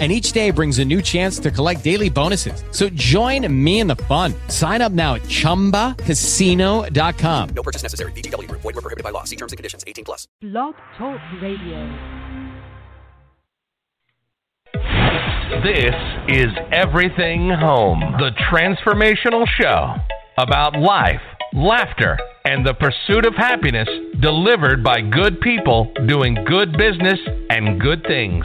and each day brings a new chance to collect daily bonuses. So join me in the fun. Sign up now at ChumbaCasino.com. No purchase necessary. VGW. Void were prohibited by law. See terms and conditions. 18 plus. Blog Talk Radio. This is Everything Home, the transformational show about life, laughter, and the pursuit of happiness delivered by good people doing good business and good things.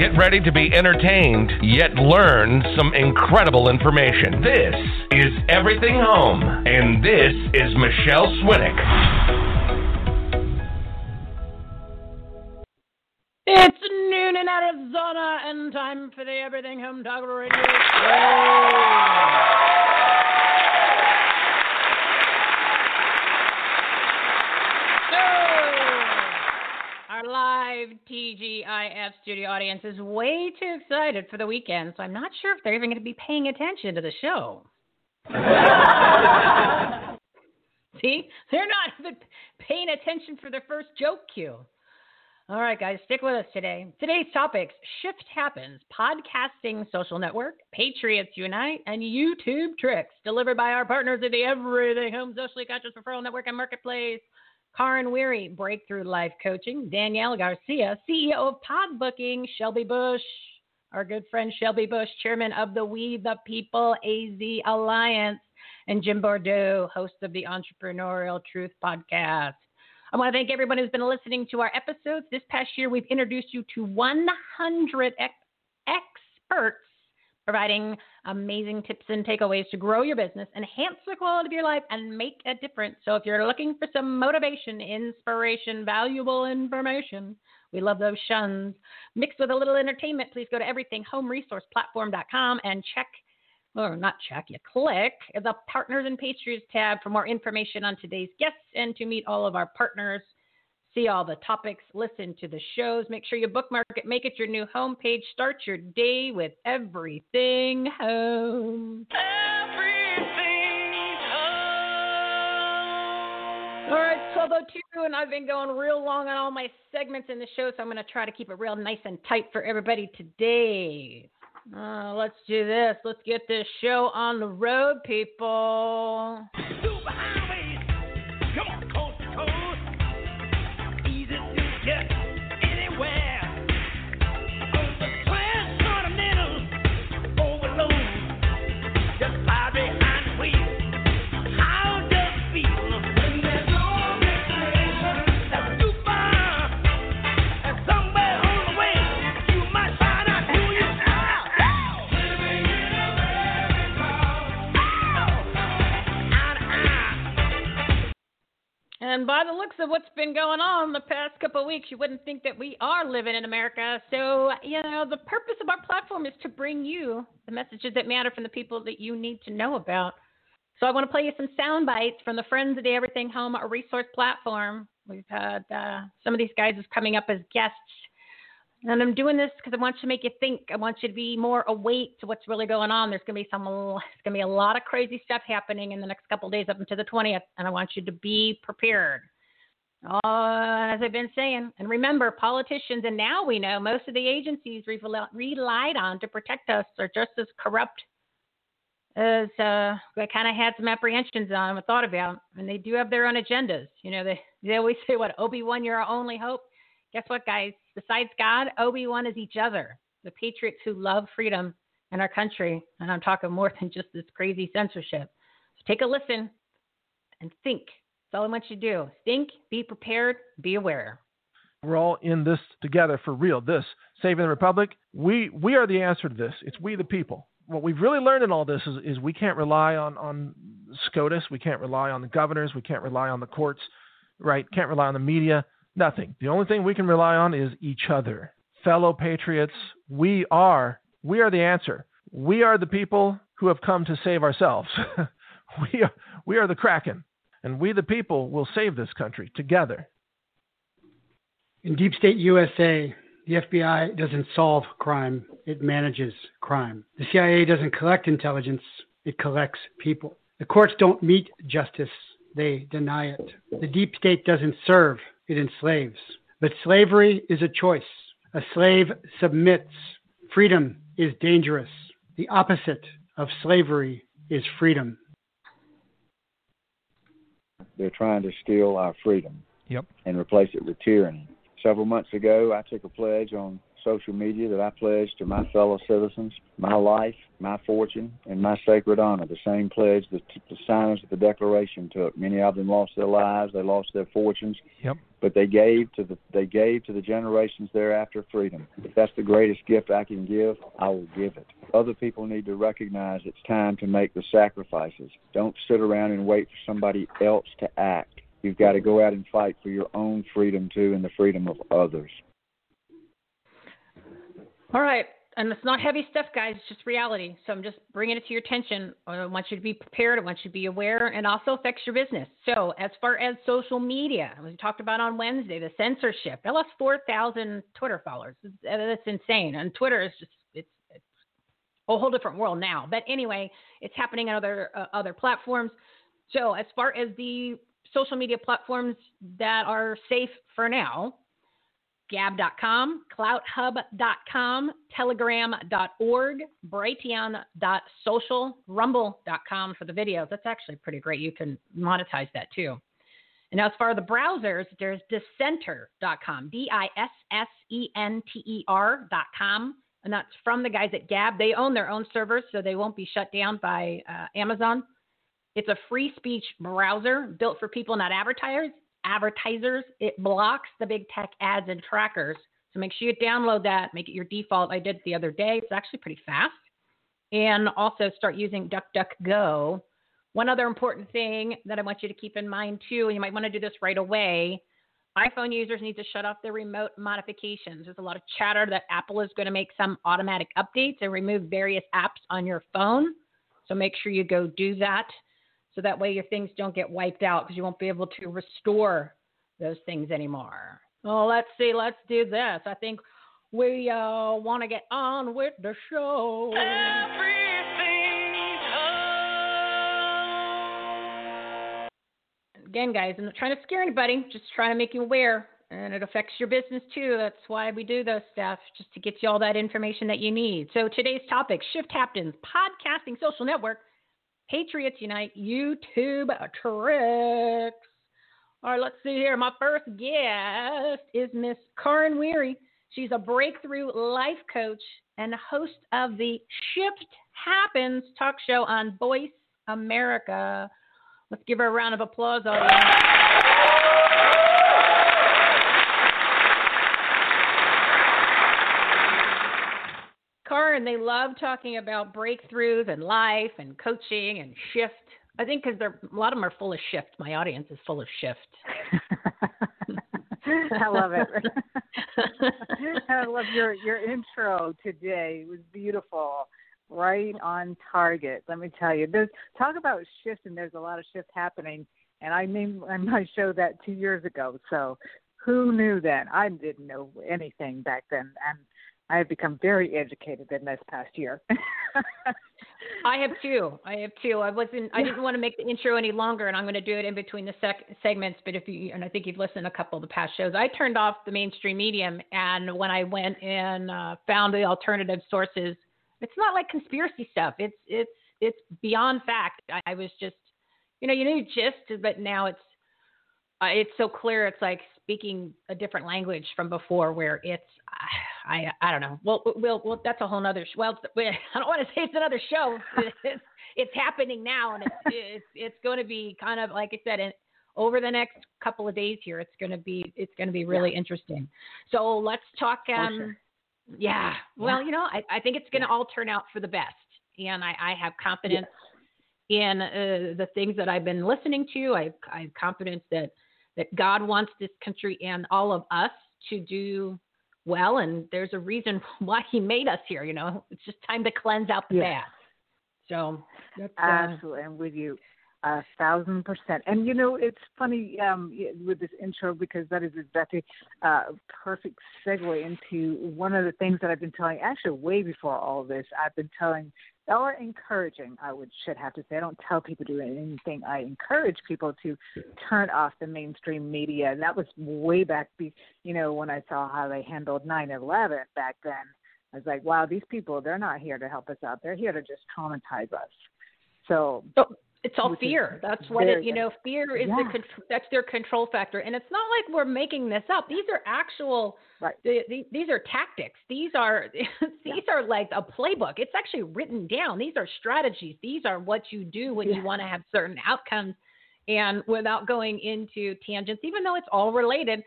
Get ready to be entertained, yet learn some incredible information. This is Everything Home, and this is Michele Swinick. It's noon in Arizona, and time for the Everything Home Talk Radio Show. Our live TGIF studio audience is way too excited for the weekend, so I'm not sure if they're even going to be paying attention to the show. See? They're not even paying attention for their first joke cue. All right, guys, stick with us today. Today's topics Shift Happens, Podcasting Social Network, Patriots Unite, and YouTube Tricks, delivered by our partners at the Everything Home Socially Conscious Referral Network and Marketplace. Karin Weiri, Breakthrough Life Coaching, Danielle Garcia, CEO of Pod Booking, Shelby Busch, our good friend Shelby Busch, Chairman of the We the People AZ Alliance, and Jim Bordeau, host of the Entrepreneurial Truth Podcast. I want to thank everyone who's been listening to our episodes. This past year, we've introduced you to 100 ex- experts providing amazing tips and takeaways to grow your business, enhance the quality of your life, and make a difference. So, if you're looking for some motivation, inspiration, valuable information, we love those shuns. Mixed with a little entertainment, please go to everythinghomeresourceplatform.com and check, or not check, you click the Partners and Pastries tab for more information on today's guests and to meet all of our partners see all the topics, listen to the shows. Make sure you bookmark it, make it your new homepage. Start your day with everything home. All right, Solo 2, and I've been going real long on all my segments in the show, so I'm going to try to keep it real nice and tight for everybody today. Uh, let's do this. Let's get this show on the road, people. And by the looks of what's been going on the past couple of weeks, you wouldn't think that we are living in America. So, you know, the purpose of our platform is to bring you the messages that matter from the people that you need to know about. So, I want to play you some sound bites from the Friends of the Everything Home resource platform. We've had uh, some of these guys is coming up as guests and I'm doing this because I want you to make you think. I want you to be more awake to what's really going on. There's going to be some, there's going to be a lot of crazy stuff happening in the next couple days up until the 20th, and I want you to be prepared. Uh, as I've been saying, and remember, politicians, and now we know most of the agencies we've relied on to protect us are just as corrupt as uh, I kind of had some apprehensions on and thought about, and they do have their own agendas. You know, they they always say, "What Obi Wan, you're our only hope." Guess what, guys? Besides God, Obi Wan is each other, the patriots who love freedom and our country. And I'm talking more than just this crazy censorship. So take a listen and think. That's all I want you to do. Think, be prepared, be aware. We're all in this together for real. This saving the republic. We we are the answer to this. It's we the people. What we've really learned in all this is, is we can't rely on on SCOTUS. We can't rely on the governors. We can't rely on the courts. Right? Can't rely on the media. Nothing. The only thing we can rely on is each other. Fellow patriots, we are we are the answer. We are the people who have come to save ourselves. we are we are the Kraken, and we the people will save this country together. In Deep State USA, the FBI doesn't solve crime, it manages crime. The CIA doesn't collect intelligence, it collects people. The courts don't meet justice, they deny it. The deep state doesn't serve, it enslaves. But slavery is a choice. A slave submits. Freedom is dangerous. The opposite of slavery is freedom. They're trying to steal our freedom Yep. and replace it with tyranny. Several months ago, I took a pledge on social media that I pledged to my fellow citizens my life, my fortune, and my sacred honor. The same pledge that the signers of the Declaration took. Many of them lost their lives, they lost their fortunes, Yep. but they gave to the they gave to the generations thereafter freedom. If that's the greatest gift I can give, I will give it. Other people need to recognize it's time to make the sacrifices. Don't sit around and wait for somebody else to act. You've got to go out and fight for your own freedom too and the freedom of others. All right. And it's not heavy stuff, guys. It's just reality. So I'm just bringing it to your attention. I want you to be prepared. I want you to be aware and also affects your business. So as far as social media, we talked about on Wednesday, the censorship. I lost 4,000 Twitter followers. That's insane. And Twitter is just, it's, it's a whole different world now. But anyway, it's happening on other, uh, other platforms. So as far as the social media platforms that are safe for now, gab.com, clouthub.com, telegram.org, brighteon.social, rumble.com for the videos. That's actually pretty great. You can monetize that too. And as far as the browsers, there's dissenter.com, D I S S E N T E R.com. And that's from the guys at Gab. They own their own servers, so they won't be shut down by uh, Amazon. It's a free speech browser built for people, not advertisers. Advertisers. It blocks the big tech ads and trackers. So make sure you download that. Make it your default. I did it the other day. It's actually pretty fast. And also start using DuckDuckGo. One other important thing that I want you to keep in mind too, and you might want to do this right away. iPhone users need to shut off their remote modifications. There's a lot of chatter that Apple is going to make some automatic updates and remove various apps on your phone. So make sure you go do that so that way your things don't get wiped out because you won't be able to restore those things anymore. Well, let's see. Let's do this. I think we uh, want to get on with the show. Again, guys, I'm not trying to scare anybody, just trying to make you aware. And it affects your business too. That's why we do those stuff, just to get you all that information that you need. So today's topic Shift Happens, Podcasting Social Network Patriots Unite YouTube tricks. All right, let's see here. My first guest is Miss Karin Weiri. She's a breakthrough life coach and host of the Shift Happens talk show on Voice America. Let's give her a round of applause, audience. Karin, they love talking about breakthroughs and life and coaching and shift. I think because they're a lot of them are full of shift. My audience is full of shift. I love it. I love your your intro today. It was beautiful, right on target. Let me tell you. There's talk about shift, and there's a lot of shift happening. And I named my show that two years ago. So who knew then? I didn't know anything back then, and I have become very educated in this past year. I have two. I have two. I wasn't. I didn't want to make the intro any longer, and I'm going to do it in between the sec- segments. But if you and I think you've listened to a couple of the past shows, I turned off the mainstream medium, and when I went and uh, found the alternative sources, it's not like conspiracy stuff. It's it's it's beyond fact. I, I was just, you know, you knew just, but now it's uh, it's so clear. It's like speaking a different language from before, where it's I I don't know. Well, well, well that's a whole other. Sh- well, I don't want to say it's another show. It's, it's happening now, and it's it's, it's going to be kind of like I said, in, over the next couple of days here, it's going to be it's going to be really interesting. So let's talk. Um, sure. Yeah. Well, you know, I, I think it's going to all turn out for the best, and I, I have confidence in uh, the things that I've been listening to. I, I have confidence that that God wants this country and all of us to do well, and there's a reason why He made us here. You know, it's just time to cleanse out the Yeah. bad. So that's uh, Absolutely, I'm with you a thousand percent. And you know, it's funny um, with this intro because that is exactly uh, perfect segue into one of the things that I've been telling. Actually, way before all this, I've been telling or encouraging. I would should have to say. I don't tell people to do anything. I encourage people to turn off the mainstream media. And that was way back, be, you know, when I saw how they handled 9/11 back then. I was like, wow, these people, they're not here to help us out. They're here to just traumatize us. So it's all which fear. That's what it. You know, fear is the Yeah. con- that's their control factor, and it's not like we're making this up. These are actual. Right. The, the, these are tactics. These are these are like a playbook. It's actually written down. These are strategies. These are what you do when Yeah. you want to have certain outcomes. And without going into tangents, even though it's all related,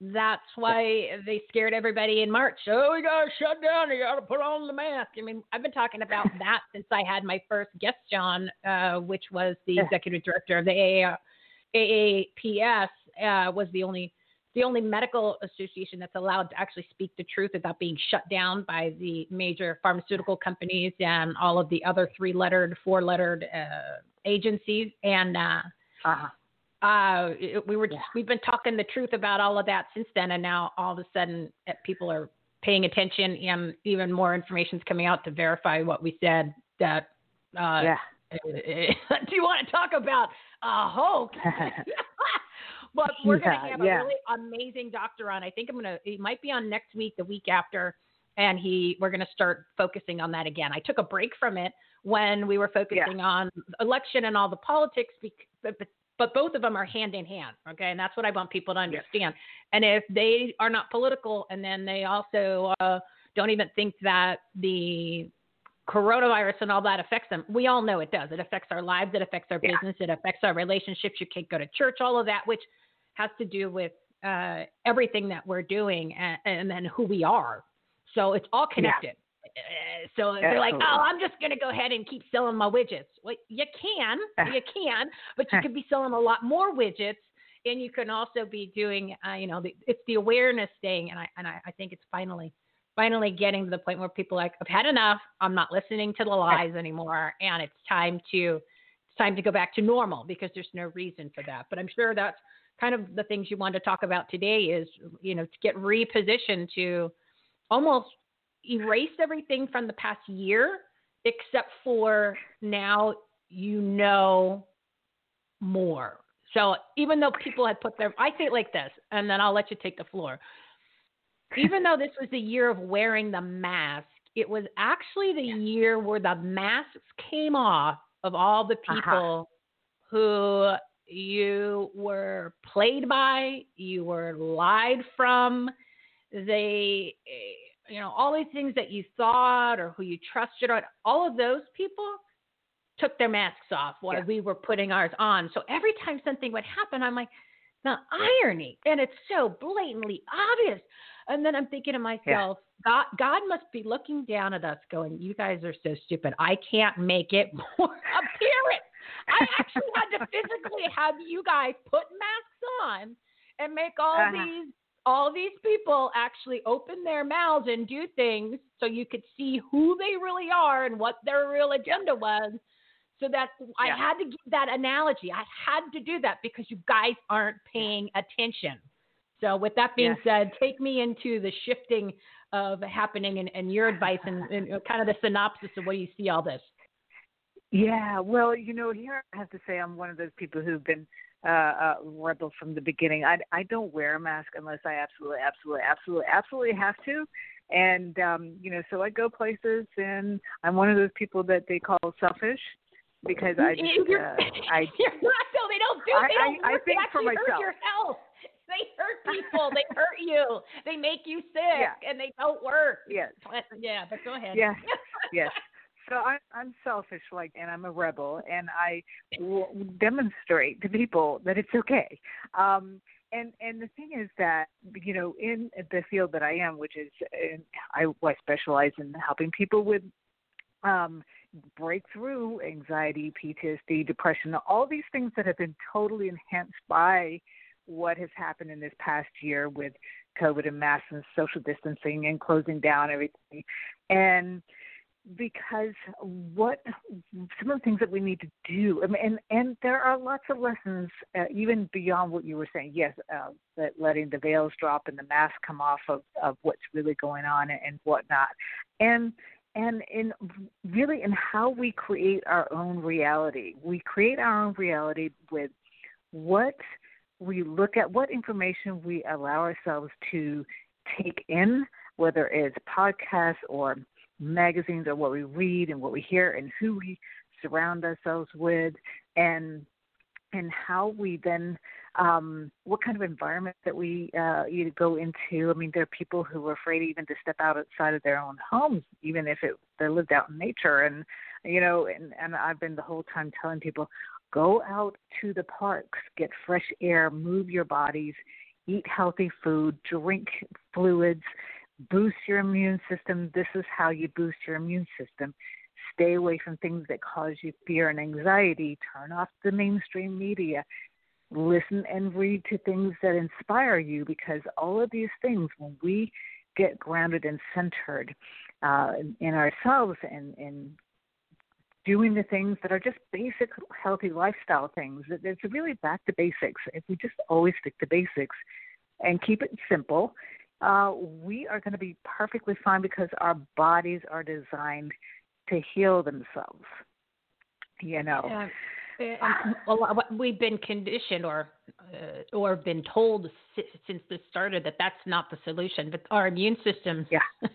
that's why they scared everybody in March. Oh, we got to shut down. You got to put on the mask. I mean, I've been talking about that since I had my first guest John, uh, which was the Yeah. executive director of the AA, AAPS. Uh, was the only the only medical association that's allowed to actually speak the truth without being shut down by the major pharmaceutical companies and all of the other three lettered, four lettered uh, agencies. And uh, uh-huh. Uh, it- we were yeah. we've been talking the truth about all of that since then, and now all of a sudden uh, people are paying attention, and even more information is coming out to verify what we said. That uh, yeah. do you want to talk about a hoax? but we're going to have yeah. a really amazing doctor on. I think I'm going to. He might be on next week, the week after, and he we're going to start focusing on that again. I took a break from it when we were focusing on election and all the politics, but, both of them are hand in hand. Okay, and that's what I want people to understand. And if they are not political, and then they also uh, don't even think that the coronavirus and all that affects them. We all know it does. It affects our lives. It affects our Yeah. business. It affects our relationships. You can't go to church. All of that, which has to do with uh, everything that we're doing and, and then who we are. So it's all connected. Uh, So they're like, oh, I'm just going to go ahead and keep selling my widgets. Well, you can, you can, but you could be selling a lot more widgets, and you can also be doing, uh, you know, the, it's the awareness thing, and I and I, I think it's finally, finally getting to the point where people are like, I've had enough. I'm not listening to the lies anymore, and it's time to, it's time to go back to normal because there's no reason for that. But I'm sure that's kind of the things you want to talk about today is, you know, to get repositioned to almost erase everything from the past year, except for now you know more. So even though people had put their, I say it like this, and then I'll let you take the floor. Even though this was the year of wearing the mask, it was actually the year where the masks came off of all the Uh-huh. people who you were played by, you were lied from, they, eh, you know, all these things that you thought or who you trusted, or all of those people took their masks off while Yeah. we were putting ours on. So every time something would happen, I'm like, the irony, and it's so blatantly obvious. And then I'm thinking to myself, God, God must be looking down at us, going, "You guys are so stupid. I can't make it more apparent. I actually had to physically have you guys put masks on and make all Uh-huh. these all these people actually open their mouths and do things so you could see who they really are and what their real agenda was. So that I had to give that analogy. I had to do that because you guys aren't paying attention. So with that being Yes. said, take me into the shifting of happening and, and your advice and, and kind of the synopsis of what you see all this. Yeah, well, you know, here I have to say I'm one of those people who've been uh, uh rebel from the beginning. I I don't wear a mask unless I absolutely, absolutely, absolutely, absolutely have to. And um, you know, so I go places, and I'm one of those people that they call selfish because I just You're- uh, I You're not though. They don't do. I- They don't I- I. They think for myself. your health. They hurt people. they hurt you. They make you sick, Yeah. and they don't work. yes. Yeah, but go ahead. Yes, yes. So I, I'm selfish, like, and I'm a rebel, and I demonstrate to people that it's okay. Um, and and the thing is that you know, in the field that I am, which is in, I, I specialize in helping people with um, breakthrough anxiety, PTSD, depression, all these things that have been totally enhanced by what has happened in this past year with COVID and masks and social distancing and closing down everything. And because what some of the things that we need to do, I mean, and and there are lots of lessons uh, even beyond what you were saying. Yes, uh, that letting the veils drop and the mask come off of of what's really going on and, whatnot, and and in really in how we create our own reality. We create our own reality with what we look at, what information we allow ourselves to take in, whether it's podcasts or magazines or what we read and what we hear and who we surround ourselves with and and how we then um, what kind of environment that we uh, you go into. I mean, there are people who are afraid even to step out outside of their own homes, even if it they're lived out in nature. And you know, and and I've been the whole time telling people, go out to the parks, get fresh air, move your bodies, eat healthy food, drink fluids, boost your immune system. This is how you boost your immune system. Stay away from things that cause you fear and anxiety. Turn off the mainstream media. Listen and read to things that inspire you because all of these things, when we get grounded and centered uh, in ourselves and, and doing the things that are just basic healthy lifestyle things, it's really back to basics. If we just always stick to basics and keep it simple, uh, we are going to be perfectly fine because our bodies are designed to heal themselves. You know. Yeah. Um, we've been conditioned or uh, or been told since this started that that's not the solution. But our immune systems yeah.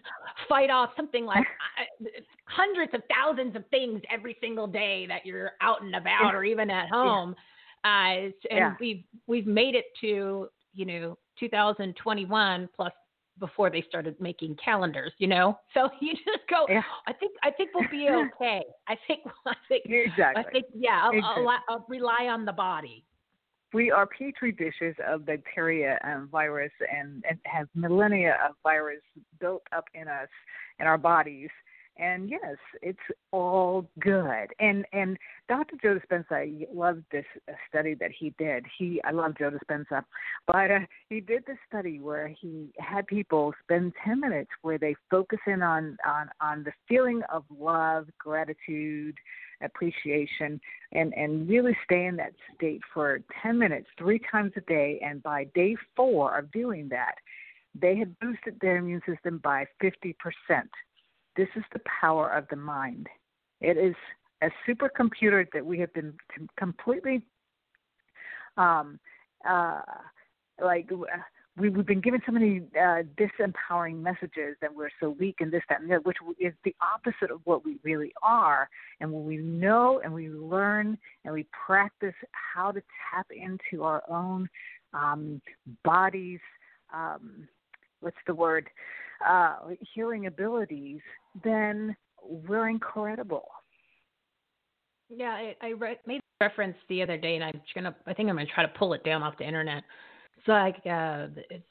fight off something like uh, hundreds of thousands of things every single day that you're out and about or even at home. Yeah. Uh, and yeah. we've we've made it to you know 2021 plus before they started making calendars, you know. So you just go. Yeah. I think I think we'll be okay. I think I think exactly. I think yeah. I'll, exactly. I'll, I'll rely on the body. We are petri dishes of bacteria and virus, and, and have millennia of virus built up in us in our bodies and yes, it's all good. And and Dr. Joe Dispenza, I love this study that he did. He I love Joe Dispenza, but uh, he did this study where he had people spend ten minutes where they focus in on on on the feeling of love, gratitude, appreciation, and and really stay in that state for ten minutes three times a day. And by day four of doing that, they had boosted their immune system by fifty percent this is the power of the mind. It is a supercomputer that we have been completely, um, uh, like we, we've been given so many uh, disempowering messages that we're so weak and this, that, and which is the opposite of what we really are. And when we know and we learn and we practice how to tap into our own um, bodies, um, what's the word? uh, healing abilities, then we're incredible. Yeah, I, I re- made a reference the other day, and I'm gonna. I think I'm gonna try to pull it down off the internet. It's like uh, it's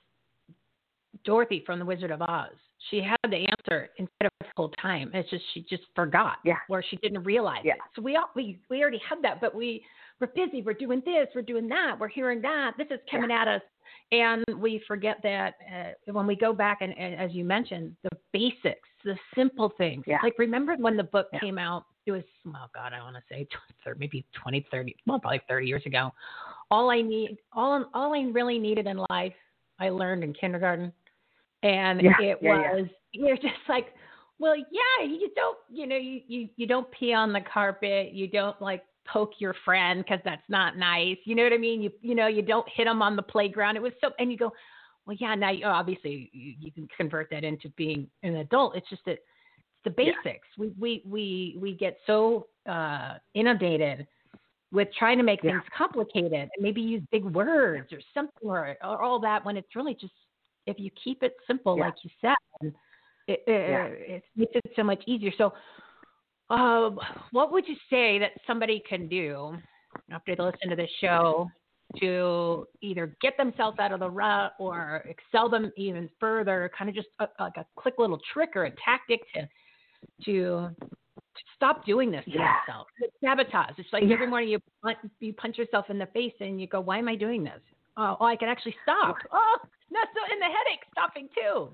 Dorothy from The Wizard of Oz. She had the answer instead of the whole time. It's just she just forgot, yeah, or she didn't realize yeah. it. So we all, we we already had that, but we we're busy. We're doing this. We're doing that. We're hearing that. This is coming yeah. at us and we forget that uh, when we go back and, and, as you mentioned, the basics, the simple things. Yeah. Like remember when the book yeah. came out? It was oh god, I want to say 20, maybe 20, 30, well probably 30 years ago. All I need, all all I really needed in life, I learned in kindergarten, and it was you're just like, well, yeah, you don't, you know, you you you don't pee on the carpet, you don't like poke your friend because that's not nice. You know what I mean? You you know you don't hit them on the playground. It was so, and you go, well, yeah. Now you, obviously you, you can convert that into being an adult. It's just that it's the basics. Yeah. We we we we get so uh, inundated with trying to make yeah. things complicated and maybe use big words or something or, or all that when it's really just if you keep it simple, yeah. like you said, it, it, it makes it so much easier. So uh, what would you say that somebody can do after they listen to this show to either get themselves out of the rut or excel them even further? Kind of just a, like a quick little trick or a tactic to to, to stop doing this to Yeah. yourself. It's sabotage. It's like Yeah. every morning you punch, you punch yourself in the face and you go, "Why am I doing this? Oh, oh I can actually stop. Oh, that's so, in the headache stopping too."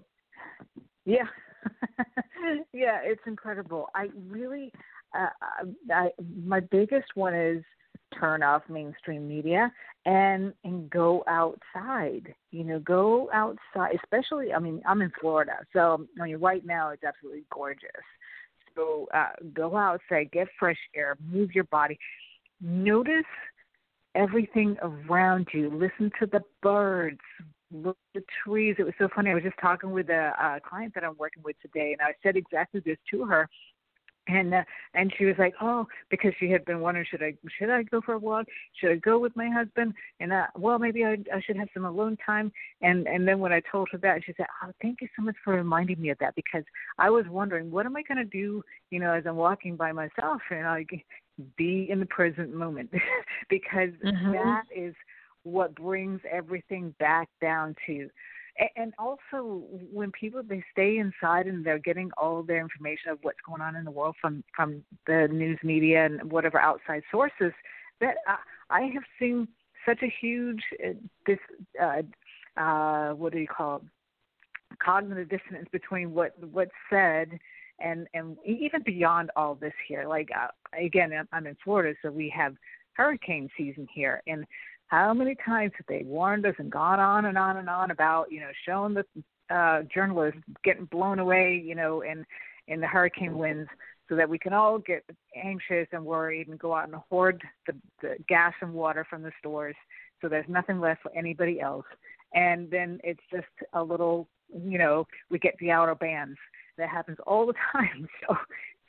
Yeah. yeah, it's incredible. I really, uh, I, my biggest one is turn off mainstream media and and go outside. You know, go outside. Especially, I mean, I'm in Florida, so I mean, right now it's absolutely gorgeous. So uh, go outside, get fresh air, move your body, notice everything around you. Listen to the birds, look at the trees. It was so funny. I was just talking with a, a client that I'm working with today, and I said exactly this to her. And uh, and she was like, oh, because she had been wondering, should I should I go for a walk? Should I go with my husband? And uh, well, maybe I I should have some alone time. And and then when I told her that, she said, oh, thank you so much for reminding me of that because I was wondering, what am I going to do, you know, as I'm walking by myself and I be in the present moment because Mhm. that is what brings everything back down to and also when people they stay inside and they're getting all their information of what's going on in the world from from the news media and whatever outside sources that i, I have seen such a huge uh, this uh uh what do you call it? Cognitive dissonance between what what's said and and even beyond all this here. Like uh, again I'm- i'm in florida so we have hurricane season here and how many times have they warned us and gone on and on and on about you know showing the uh journalists getting blown away you know in in the hurricane winds so that we can all get anxious and worried and go out and hoard the, the gas and water from the stores so there's nothing left for anybody else. And then it's just a little you know we get the outer bands. That happens all the time. So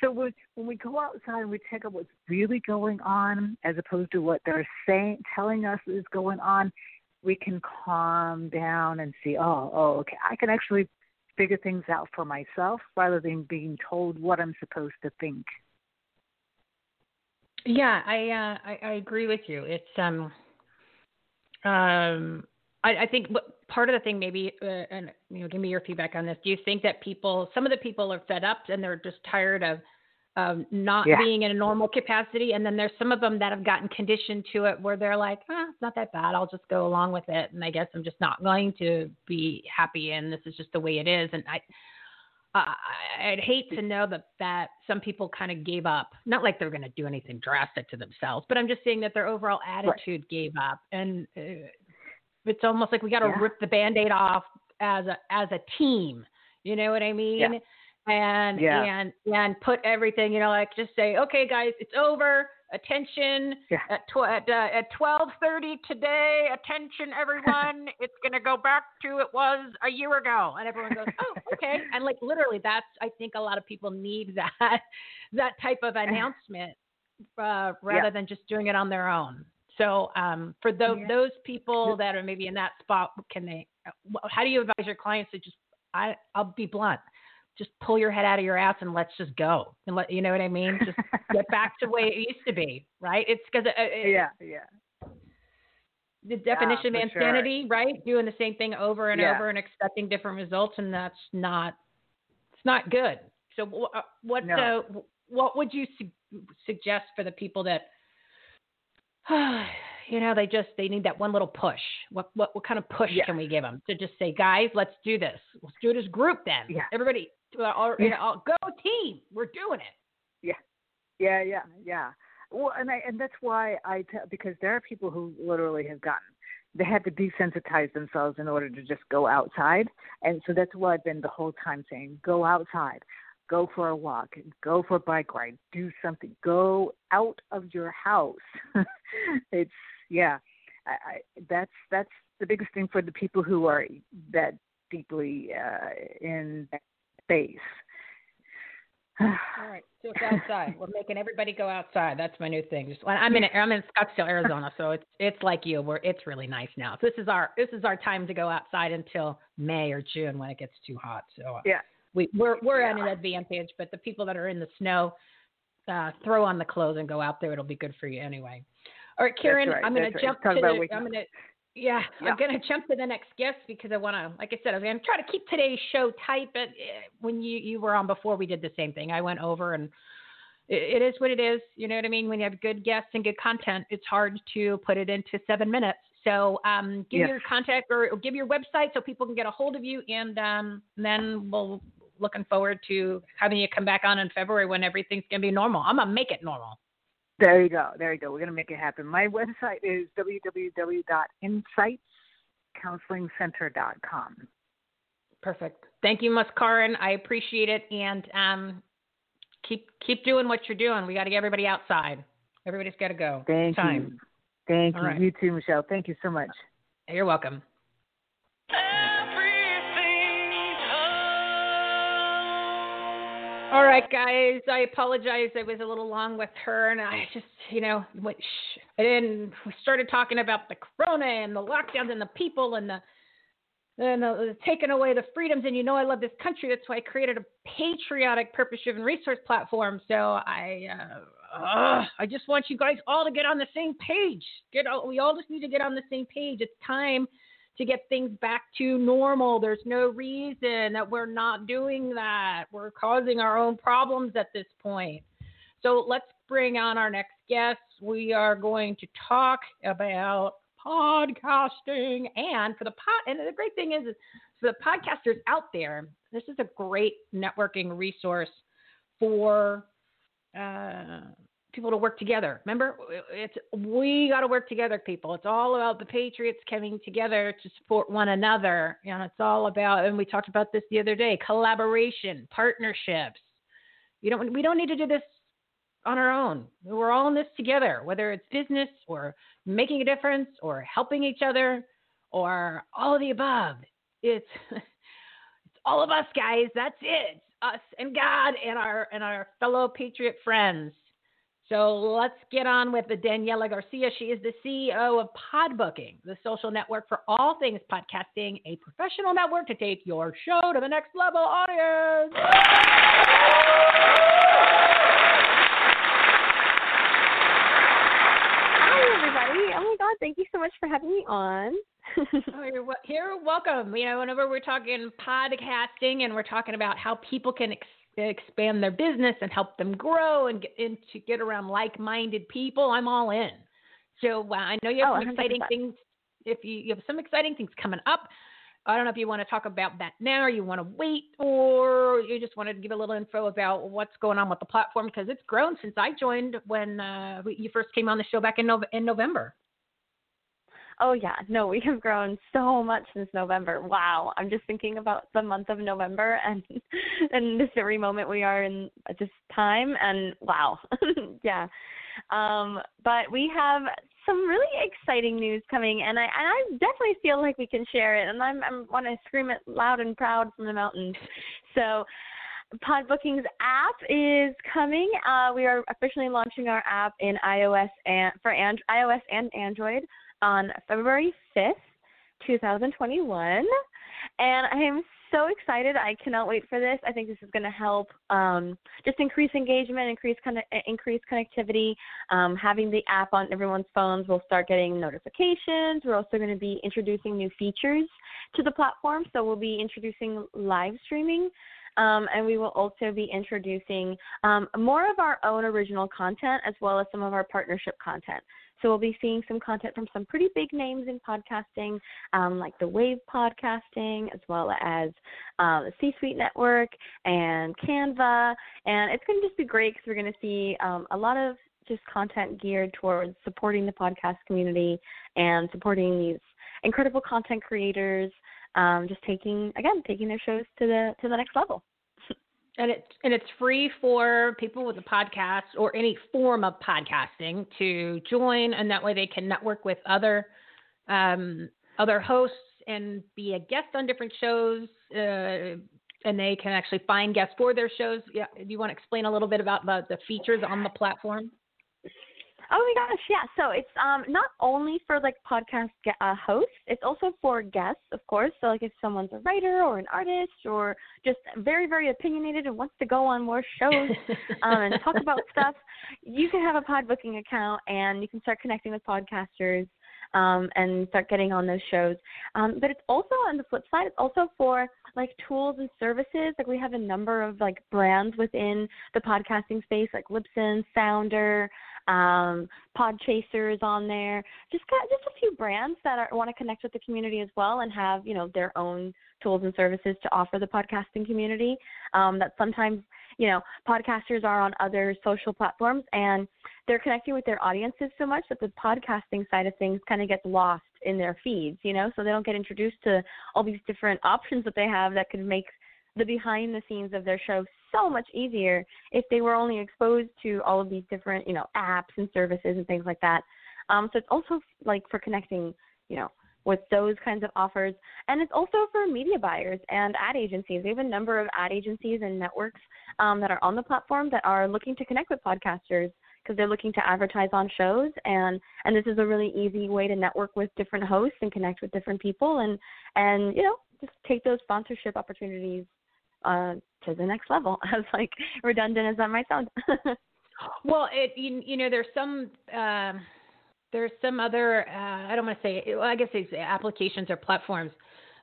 so when when we go outside and we check out what's really going on as opposed to what they're saying telling us is going on we can calm down and see oh oh okay i can actually figure things out for myself rather than being told what i'm supposed to think Yeah, I uh, I, I agree with you. It's um um I, I think what part of the thing maybe uh, and you know give me your feedback on this. Do you think that people some of the people are fed up and they're just tired of um, not Yeah. being in a normal capacity, and then there's some of them that have gotten conditioned to it where they're like, ah, it's not that bad. I'll just go along with it, and I guess I'm just not going to be happy, and this is just the way it is. And I, I I'd hate to know that that some people kind of gave up. Not like they're going to do anything drastic to themselves, but I'm just saying that their overall attitude gave up, and uh, it's almost like we got to Yeah. rip the band-aid off as a as a team. You know what I mean? And Yeah. and and put everything, you know, like just say, okay, guys, it's over. Attention Yeah. at tw- at, uh, at twelve thirty today. Attention, everyone. it's gonna go back to it was a year ago, and everyone goes, oh, okay. And like literally, that's I think a lot of people need that that type of announcement uh, rather Yeah. than just doing it on their own. So um, for those Yeah. those people that are maybe in that spot, can they? How do you advise your clients to just? I I'll be blunt. Just pull your head out of your ass and let's just go. And let you know what I mean. Just get back to the way it used to be, right? It's because yeah yeah the definition for of sure. insanity, right? Doing the same thing over and Yeah. over and expecting different results, and that's not it's not good. So uh, what No. uh, what would you su- suggest for the people that you know they just they need that one little push? What what what kind of push Yeah. can we give them to just say, guys, let's do this. Let's do it as a group then. Yeah. Everybody, uh, all, Yeah. all- go team. We're doing it. Yeah, yeah, yeah, yeah. Well, and I and that's why I tell because there are people who literally have gotten they had to desensitize themselves in order to just go outside, and so that's why I've been the whole time saying go outside, go for a walk, go for a bike ride, do something, go out of your house. it's yeah, I, I that's that's the biggest thing for the people who are that deeply uh, in that space. All right, so it's outside. We're making everybody go outside. That's my new thing. Just when I'm in I'm in Scottsdale, Arizona, so it's it's like you. Where it's really nice now. So this is our this is our time to go outside until May or June when it gets too hot. So uh, Yeah. We we're we're at an advantage, but the people that are in the snow, uh, throw on the clothes and go out there. It'll be good for you anyway. All right, Karin, right, I'm going to jump to the. I'm going to. Yeah, Yeah. I'm going to jump to the next guest because I want to, like I said, I was going to try to keep today's show tight. But eh, when you you were on before, we did the same thing. I went over and it, it is what it is. You know what I mean? When you have good guests and good content, it's hard to put it into seven minutes. So um, give Yes. your contact or, or give your website so people can get a hold of you, and um, then we'll looking forward to having you come back on in February when everything's going to be normal. I'm gonna make it normal. There you go. There you go. We're going to make it happen. My website is www.insightscounselingcenter.com. Perfect. Thank you, Miss Karin. I appreciate it, and um, keep keep doing what you're doing. We got to get everybody outside. Everybody's got to go. Thank Time. you. Thank All you. right. You too, Michele. Thank you so much. You're welcome. All right, guys. I apologize. I was a little long with her, and I just, you know, went. Shh. And we started talking about the corona and the lockdowns and the people and the and the, taking away the freedoms. And you know, I love this country. That's why I created a patriotic, purpose-driven resource platform. So I, uh, ugh, I just want you guys all to get on the same page. Get all, we all just need to get on the same page. It's time to get things back to normal. There's no reason that we're not doing that. We're causing our own problems at this point. So let's bring on our next guest. We are going to talk about podcasting and for the pod and the great thing is, is for the podcasters out there, this is a great networking resource for uh, people to work together. Remember, it's we got to work together, people. It's all about the patriots coming together to support one another, and it's all about. And we talked about this the other day: collaboration, partnerships. You don't. We don't need to do this on our own. We're all in this together, whether it's business or making a difference or helping each other or all of the above. It's it's all of us, guys. That's it. Us and God and our and our fellow patriot friends. So let's get on with the Daniela Garcia. She is the CEO of Podbooking, the social network for all things podcasting, a professional network to take your show to the next level audience. Hi, everybody. Oh my God, thank you so much for having me on. Oh, you're, wel- welcome. You know, whenever we're talking podcasting and we're talking about how people can expand their business and help them grow and get and to get around like-minded people, I'm all in. So uh, I know you have Oh, some exciting 100%. things. If you, you have some exciting things coming up, I don't know if you want to talk about that now, or you want to wait, or you just wanted to give a little info about what's going on with the platform because it's grown since I joined when uh, you first came on the show back in, Nov- in November. Oh, yeah. No, we have grown so much since November. Wow. I'm just thinking about the month of November and and this very moment we are in this time. And wow. yeah. Um, but we have some really exciting news coming, and I and I definitely feel like we can share it, and I'm I want to scream it loud and proud from the mountains. So, Podbooking's app is coming. Uh, we are officially launching our app in iOS and for and, iOS and Android on February 5th, 2021. And I am so excited. I cannot wait for this. I think this is going to help um, just increase engagement, increase conne- increase connectivity. Um, having the app on everyone's phones, we'll start getting notifications. We're also going to be introducing new features to the platform. So we'll be introducing live streaming. Um, and we will also be introducing um, more of our own original content as well as some of our partnership content. So we'll be seeing some content from some pretty big names in podcasting, um, like the Wave Podcasting, as well as uh, the C-Suite Network and Canva. And it's going to just be great because we're going to see um, a lot of just content geared towards supporting the podcast community and supporting these incredible content creators. Um, just taking again, taking their shows to the to the next level. And it and it's free for people with a podcast or any form of podcasting to join, and that way they can network with other um, other hosts and be a guest on different shows, uh, and they can actually find guests for their shows. Yeah, do you want to explain a little bit about the, the features on the platform? Oh my gosh, yeah. So it's um not only for like podcast ge- uh, hosts, it's also for guests, of course. So like if someone's a writer or an artist or just very very opinionated and wants to go on more shows um, and talk about stuff, you can have a pod booking account and you can start connecting with podcasters um, and start getting on those shows. Um, but it's also on the flip side, it's also for like tools and services. Like we have a number of like brands within the podcasting space, like Libsyn, Sounder, um, is on there. Just got just a few brands that are, want to connect with the community as well and have you know their own tools and services to offer the podcasting community. Um, that sometimes you know podcasters are on other social platforms and they're connecting with their audiences so much that the podcasting side of things kind of gets lost in their feeds. You know, so they don't get introduced to all these different options that they have that could make the behind the scenes of their show so much easier if they were only exposed to all of these different, you know, apps and services and things like that. Um, so it's also like for connecting, you know, with those kinds of offers. And it's also for media buyers and ad agencies. We have a number of ad agencies and networks um, that are on the platform that are looking to connect with podcasters because they're looking to advertise on shows and and this is a really easy way to network with different hosts and connect with different people and and you know just take those sponsorship opportunities uh, to the next level. As like redundant as that might sound. well, it you, you know there's some uh, there's some other uh, I don't want to say well, I guess it's applications or platforms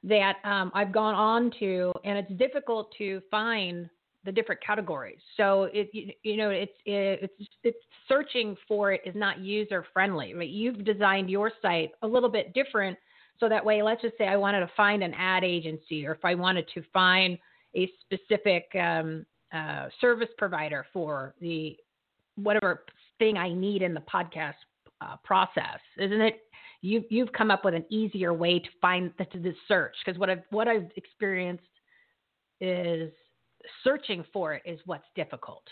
that um, I've gone on to, and it's difficult to find the different categories. So it you, you know it's it's it's searching for it is not user friendly. Right? You've designed your site a little bit different, so that way, let's just say I wanted to find an ad agency, or if I wanted to find a specific um, uh, service provider for the whatever thing I need in the podcast uh, process, isn't it? You've you've come up with an easier way to find the, to the search because what I've what I've experienced is searching for it is what's difficult.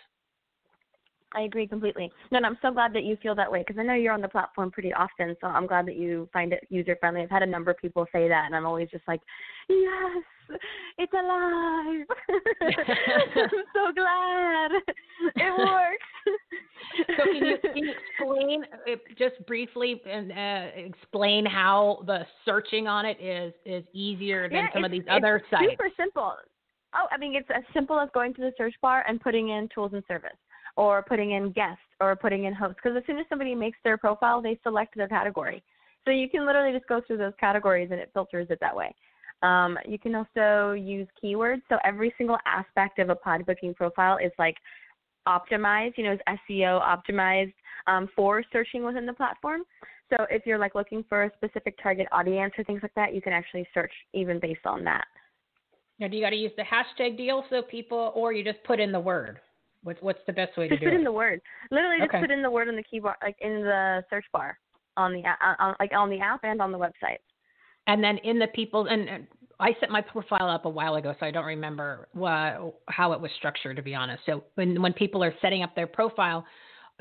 I agree completely. No, and I'm so glad that you feel that way because I know you're on the platform pretty often. So I'm glad that you find it user friendly. I've had a number of people say that, and I'm always just like, yes, it's alive. I'm so glad it works. so can you, can you explain just briefly and uh, explain how the searching on it is is easier than yeah, some of these other sites? Super simple. Oh, I mean, it's as simple as going to the search bar and putting in tools and service or putting in guest or putting in host. Because as soon as somebody makes their profile, they select their category. So you can literally just go through those categories and it filters it that way. Um, you can also use keywords. So every single aspect of a pod booking profile is like optimized, you know, is SEO optimized um, for searching within the platform. So if you're like looking for a specific target audience or things like that, you can actually search even based on that. Now, do you got to use the hashtag deal so people, or you just put in the word? What's what's the best way just to do put in the word. Literally, just Okay. put in the word in the keyboard, like in the search bar on the on, like on the app and on the website. And then in the people, and, and I set my profile up a while ago, so I don't remember what, how it was structured, to be honest. So when when people are setting up their profile,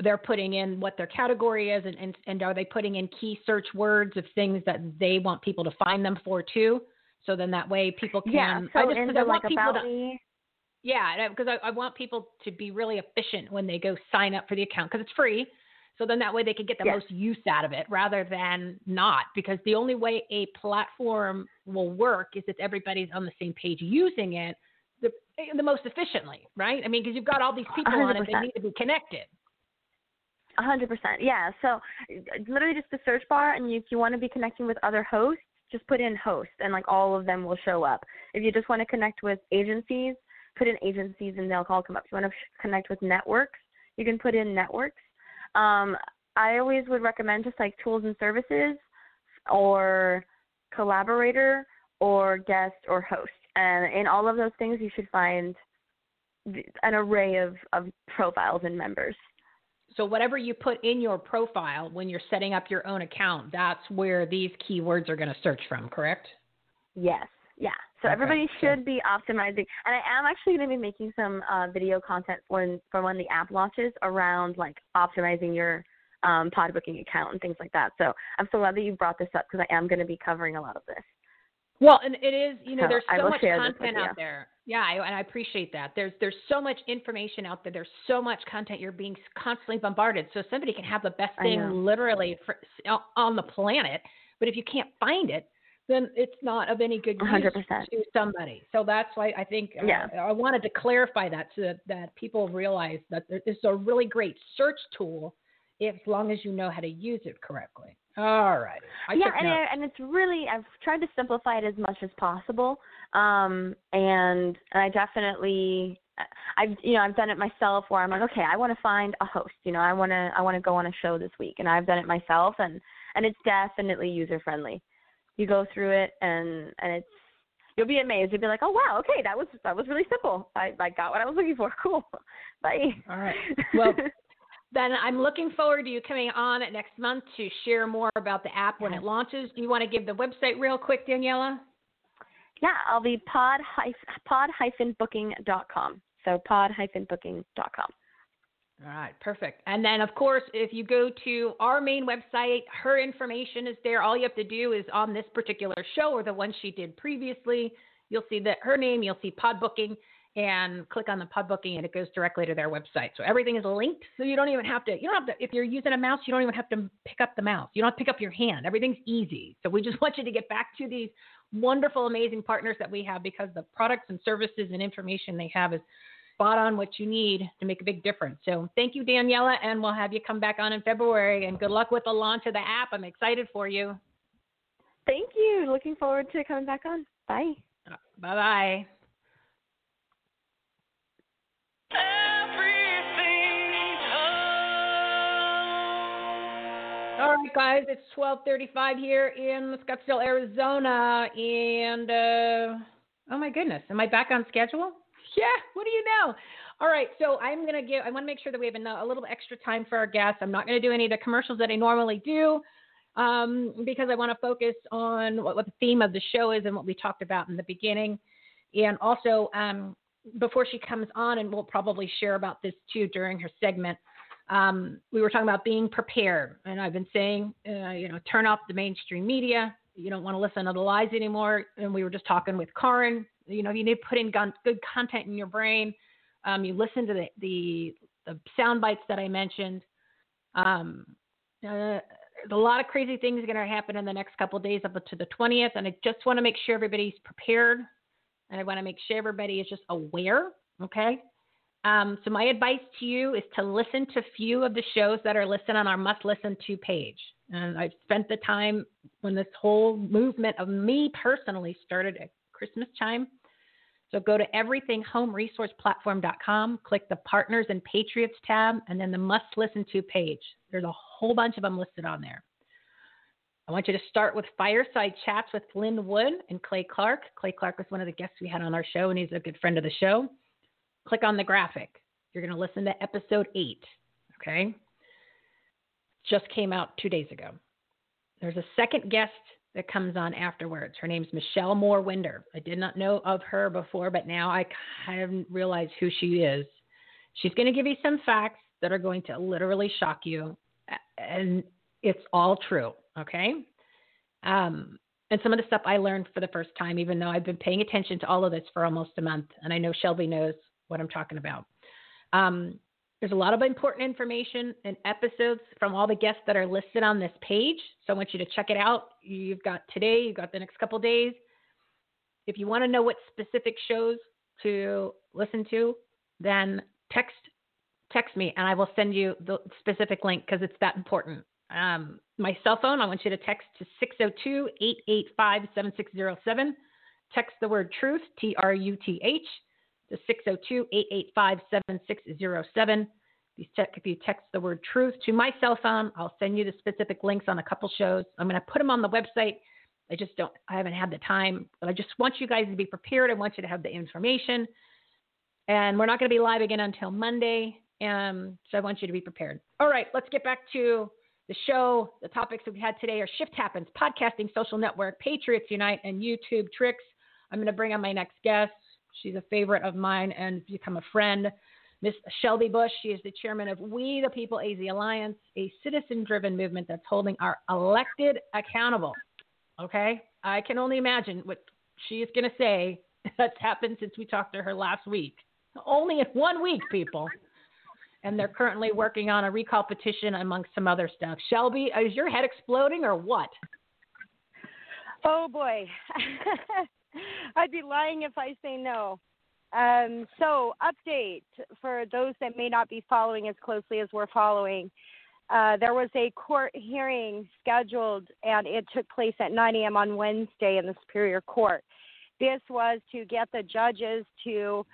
they're putting in what their category is, and, and, and are they putting in key search words of things that they want people to find them for too? So then that way people can. yeah. So I just, in 'cause the I like about to, me. Yeah, because I, I want people to be really efficient when they go sign up for the account because it's free. So then that way they can get the Yes. most use out of it rather than not. Because the only way a platform will work is if everybody's on the same page using it the, the most efficiently, right? I mean, because you've got all these people on it, they need to be connected. A hundred percent. Yeah. So uh, literally just the search bar, and if you want to be connecting with other hosts, just put in host, and like all of them will show up. If you just want to connect with agencies, put in agencies, and they'll all come up. If you want to connect with networks, you can put in networks. Um, I always would recommend just like tools and services, or collaborator, or guest, or host. And in all of those things, you should find an array of, of profiles and members. So whatever you put in your profile when you're setting up your own account, that's where these keywords are going to search from, correct? Yes. Yeah. So Okay, everybody should be optimizing. And I am actually going to be making some uh, video content when for when the app launches around like optimizing your um, pod booking account and things like that. So I'm so glad that you brought this up because I am going to be covering a lot of this. Well, and it is, you know, So there's so much content out there. Yeah, I, and I appreciate that. There's there's so much information out there. There's so much content. You're being constantly bombarded. So somebody can have the best thing literally for, on the planet, but if you can't find it, then it's not of any good use 100%. to somebody. So that's why I think uh, Yeah. I wanted to clarify that so that, that people realize that this is a really great search tool if, as long as you know how to use it correctly. All right. I yeah, and. I- and it's really I've tried to simplify it as much as possible. Um, and and I definitely I've you know I've done it myself where I'm like okay I want to find a host you know I want to I want to go on a show this week and I've done it myself and and it's definitely user friendly. You go through it and and it's you'll be amazed. You'll be like oh wow okay that was that was really simple. I I got what I was looking for. Cool. Bye. All right. Well, then I'm looking forward to you coming on next month to share more about the app when it launches. Do you want to give the website real quick, Daniela? Yeah, I'll be pod pod hyphen booking dot com. So pod All right, perfect. And then, of course, if you go to our main website, her information is there. All you have to do is on this particular show or the one she did previously, you'll see that her name, you'll see pod booking, and click on the pod booking, and it goes directly to their website. So everything is linked. So you don't even have to. You don't have to. If you're using a mouse, you don't even have to pick up the mouse. You don't have to pick up your hand. Everything's easy. So we just want you to get back to these wonderful, amazing partners that we have because the products and services and information they have is spot on what you need to make a big difference. So thank you, Daniela, and we'll have you come back on in February. And good luck with the launch of the app. I'm excited for you. Thank you. Looking forward to coming back on. Bye. Bye bye. All right, guys, it's 12:35 here in Scottsdale, Arizona, and uh, oh my goodness, am I back on schedule? Yeah, what do you know? All right, so I'm gonna give. I want to make sure that we have a little extra time for our guests. I'm not gonna do any of the commercials that I normally do um, because I want to focus on what, what the theme of the show is and what we talked about in the beginning, and also um, before she comes on, and we'll probably share about this too during her segment. Um, we were talking about being prepared, and I've been saying, uh, you know, turn off the mainstream media. You don't want to listen to the lies anymore. And we were just talking with Karin. You know, you need to put in good content in your brain. Um, you listen to the, the the sound bites that I mentioned. Um, uh, a lot of crazy things are going to happen in the next couple days up to the 20th, and I just want to make sure everybody's prepared, and I want to make sure everybody is just aware. Okay. Um, so my advice to you is to listen to few of the shows that are listed on our must listen to page. And I've spent the time when this whole movement of me personally started Christmas time. So go to everythinghomeresourceplatform.com, click the Partners and Patriots tab, and then the must listen to page. There's a whole bunch of them listed on there. I want you to start with Fireside Chats with Lin Wood and Clay Clark. Clay Clark was one of the guests we had on our show, and he's a good friend of the show. Click on the graphic. You're going to listen to episode eight. Okay. Just came out two days ago. There's a second guest that comes on afterwards. Her name's Michelle Moore Winder. I did not know of her before, but now I kind of realize who she is. She's going to give you some facts that are going to literally shock you, and it's all true. Okay. Um, and some of the stuff I learned for the first time, even though I've been paying attention to all of this for almost a month, and I know Shelby knows what I'm talking about. Um, there's a lot of important information and episodes from all the guests that are listed on this page. So I want you to check it out. You've got today, you've got the next couple days. If you want to know what specific shows to listen to, then text text me and I will send you the specific link because it's that important. Um, my cell phone, I want you to text to 602 885 7607. Text the word truth, T R U T H, to 602 885 7607. If you text the word truth to my cell phone, I'll send you the specific links on a couple shows. I'm going to put them on the website. I just don't, I haven't had the time, but I just want you guys to be prepared. I want you to have the information. And we're not going to be live again until Monday. Um, so I want you to be prepared. All right, let's get back to the show. The topics we had today are Shift Happens, Podcasting Social Network, Patriots Unite, and YouTube Tricks. I'm going to bring on my next guest. She's a favorite of mine and become a friend. Miss Shelby Busch. She is the chairman of We the People AZ Alliance, a citizen driven movement that's holding our elected accountable. Okay? I can only imagine what she is going to say that's happened since we talked to her last week. Only in one week, people. And they're currently working on a recall petition amongst some other stuff. Shelby, is your head exploding or what? Oh boy. I'd be lying if I say no. Um, so, update for those that may not be following as closely as we're following. Uh, there was a court hearing scheduled, and it took place at 9 a.m. on Wednesday in the Superior Court. This was to get the judges to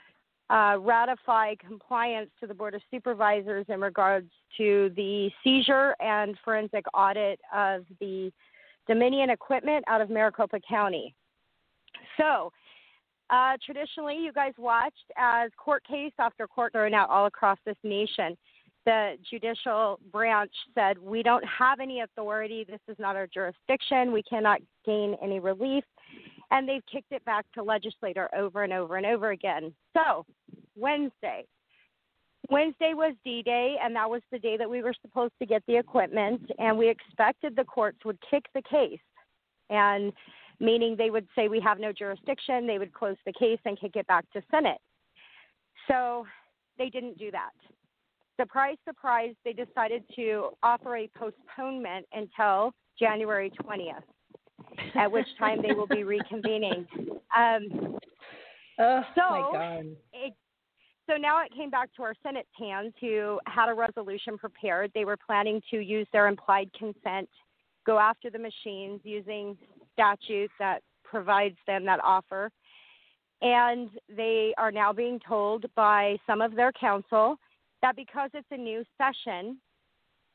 uh, ratify compliance to the Board of Supervisors in regards to the seizure and forensic audit of the Dominion equipment out of Maricopa County. So, uh, traditionally, you guys watched as court case after court thrown out all across this nation. The judicial branch said, We don't have any authority. This is not our jurisdiction. We cannot gain any relief. And they've kicked it back to legislator over and over and over again. So, Wednesday. Wednesday was D Day, and that was the day that we were supposed to get the equipment. And we expected the courts would kick the case. And meaning they would say we have no jurisdiction, they would close the case and kick it back to Senate. So they didn't do that. Surprise, surprise, they decided to offer a postponement until January 20th, at which time they will be reconvening. Um, oh, so, my God. It, so now it came back to our Senate's hands, who had a resolution prepared. They were planning to use their implied consent, go after the machines using statute that provides them that offer. And they are now being told by some of their counsel that because it's a new session,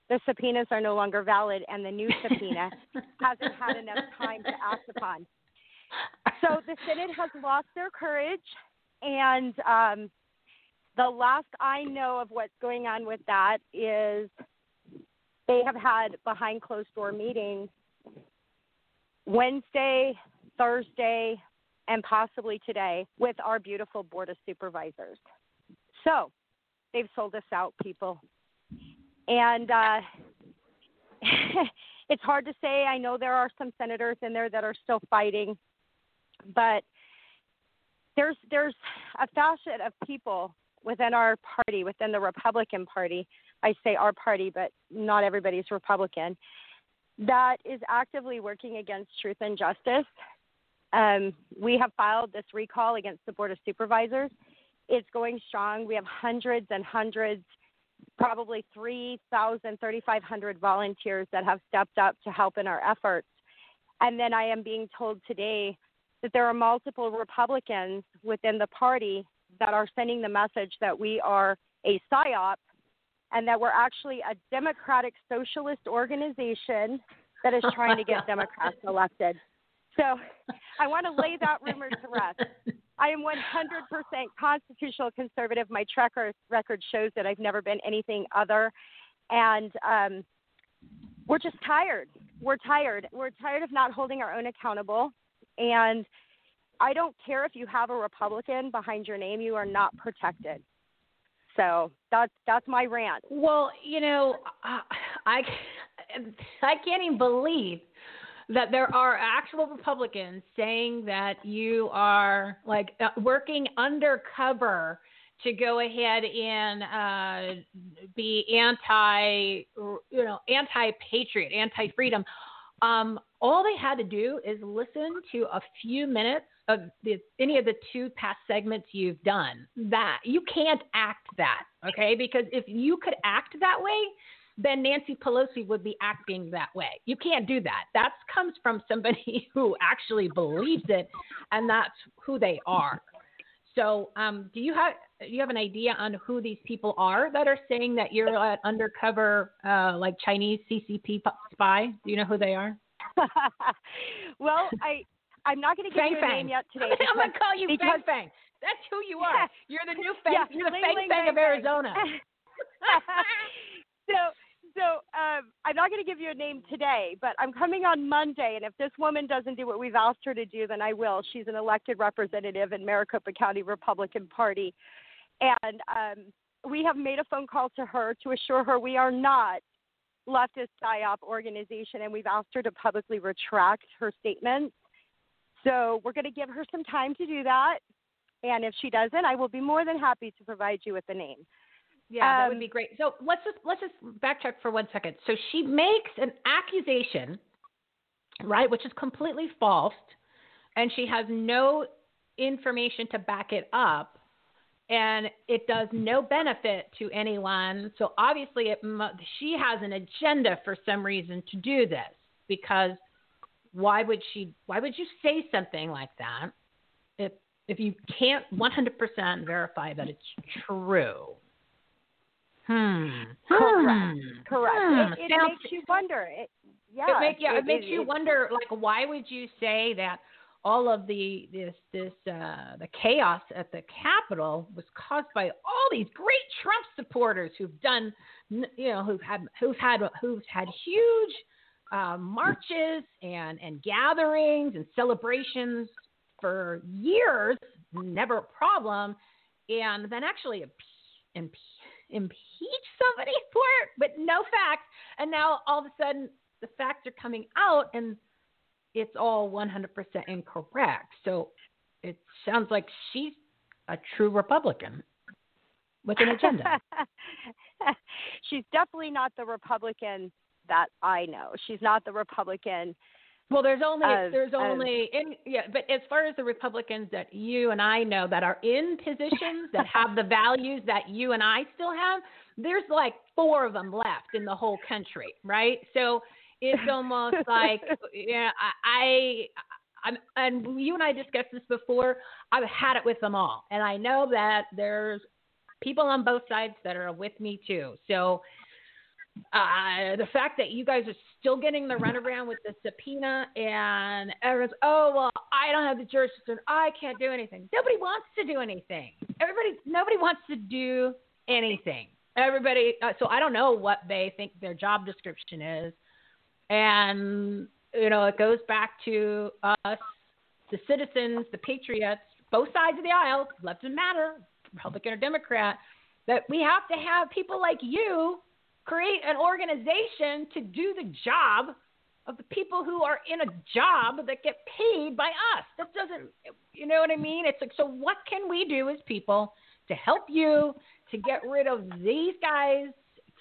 the subpoenas are no longer valid and the new subpoena hasn't had enough time to act upon. So the Senate has lost their courage, and um, the last I know of what's going on with that is they have had behind closed door meetings Wednesday, Thursday, and possibly today with our beautiful Board of Supervisors. So they've sold us out, people. And uh, it's hard to say. I know there are some senators in there that are still fighting, but there's there's a facet of people within our party, within the Republican Party. I say our party, but not everybody's Republican that is actively working against truth and justice. Um, we have filed this recall against the Board of Supervisors. It's going strong. We have hundreds and hundreds, probably 3,000, 3,500 volunteers that have stepped up to help in our efforts. And then I am being told today that there are multiple Republicans within the party that are sending the message that we are a PSYOP and that we're actually a democratic socialist organization that is trying to get Democrats elected. So I want to lay that rumor to rest. I am 100% constitutional conservative. My track record shows that I've never been anything other. And um, we're just tired. We're tired. We're tired of not holding our own accountable. And I don't care if you have a Republican behind your name, you are not protected. So that's that's my rant. Well, you know, I I can't even believe that there are actual Republicans saying that you are like uh, working undercover to go ahead and uh, be anti, you know, anti-patriot, anti-freedom. Um, all they had to do is listen to a few minutes of the, any of the two past segments you've done. That you can't act that, okay? Because if you could act that way, then Nancy Pelosi would be acting that way. You can't do that. That comes from somebody who actually believes it, and that's who they are. So, um, do you have do you have an idea on who these people are that are saying that you're an undercover, uh, like Chinese CCP spy? Do you know who they are? well, I I'm not going to give Fang you a Fang. name yet today. I'm going to call you because, Fang Fang. That's who you are. You're the new Fang. Yeah, you're the Ling Fang Ling Fang of. Arizona. so so um, I'm not going to give you a name today, but I'm coming on Monday, and if this woman doesn't do what we've asked her to do, then I will. She's an elected representative in Maricopa County Republican Party, and um, we have made a phone call to her to assure her we are not leftist psyop organization, and we've asked her to publicly retract her statements. So we're going to give her some time to do that. And if she doesn't, I will be more than happy to provide you with the name. Yeah, that would Um, be great. So let's just let's just backtrack for one second. So she makes an accusation, right, which is completely false, and she has no information to back it up, and it does no benefit to anyone. So obviously, it she has an agenda for some reason to do this because why would she? Why would you say something like that if if you can't 100% verify that it's true? Hmm. Correct. Hmm. Correct. Hmm. It, it Sounds- makes you wonder. It, yeah. it, make, yeah, it, makes you it- wonder, like, why would you say that all of the this this uh, the chaos at the Capitol was caused by all these great Trump supporters who've done, you know, who've had who've had who've had huge uh, marches and and gatherings and celebrations for years, never a problem, and then actually impe- impe- impeach somebody for it, but no facts. And now all of a sudden the facts are coming out and it's all 100% incorrect. So it sounds like she's a true Republican with an agenda. She's definitely not the Republican that I know. She's not the Republican. Well, there's only of- there's of- only in yeah, but as far as the Republicans that you and I know that are in positions that have the values that you and I still have, there's like four of them left in the whole country, right? So it's almost like yeah, I, I I'm and you and I discussed this before. I've had it with them all, and I know that there's people on both sides that are with me too. So uh, the fact that you guys are still getting the runaround with the subpoena and everyone's, oh, well, I don't have the jurisdiction. I can't do anything. Nobody wants to do anything. Everybody, nobody wants to do anything. Everybody, uh, so I don't know what they think their job description is. And, you know, it goes back to us, the citizens, the patriots, both sides of the aisle, doesn't matter, Republican or Democrat, that we have to have people like you create an organization to do the job of the people who are in a job that get paid by us. That doesn't, you know what I mean? It's like, so what can we do as people to help you to get rid of these guys,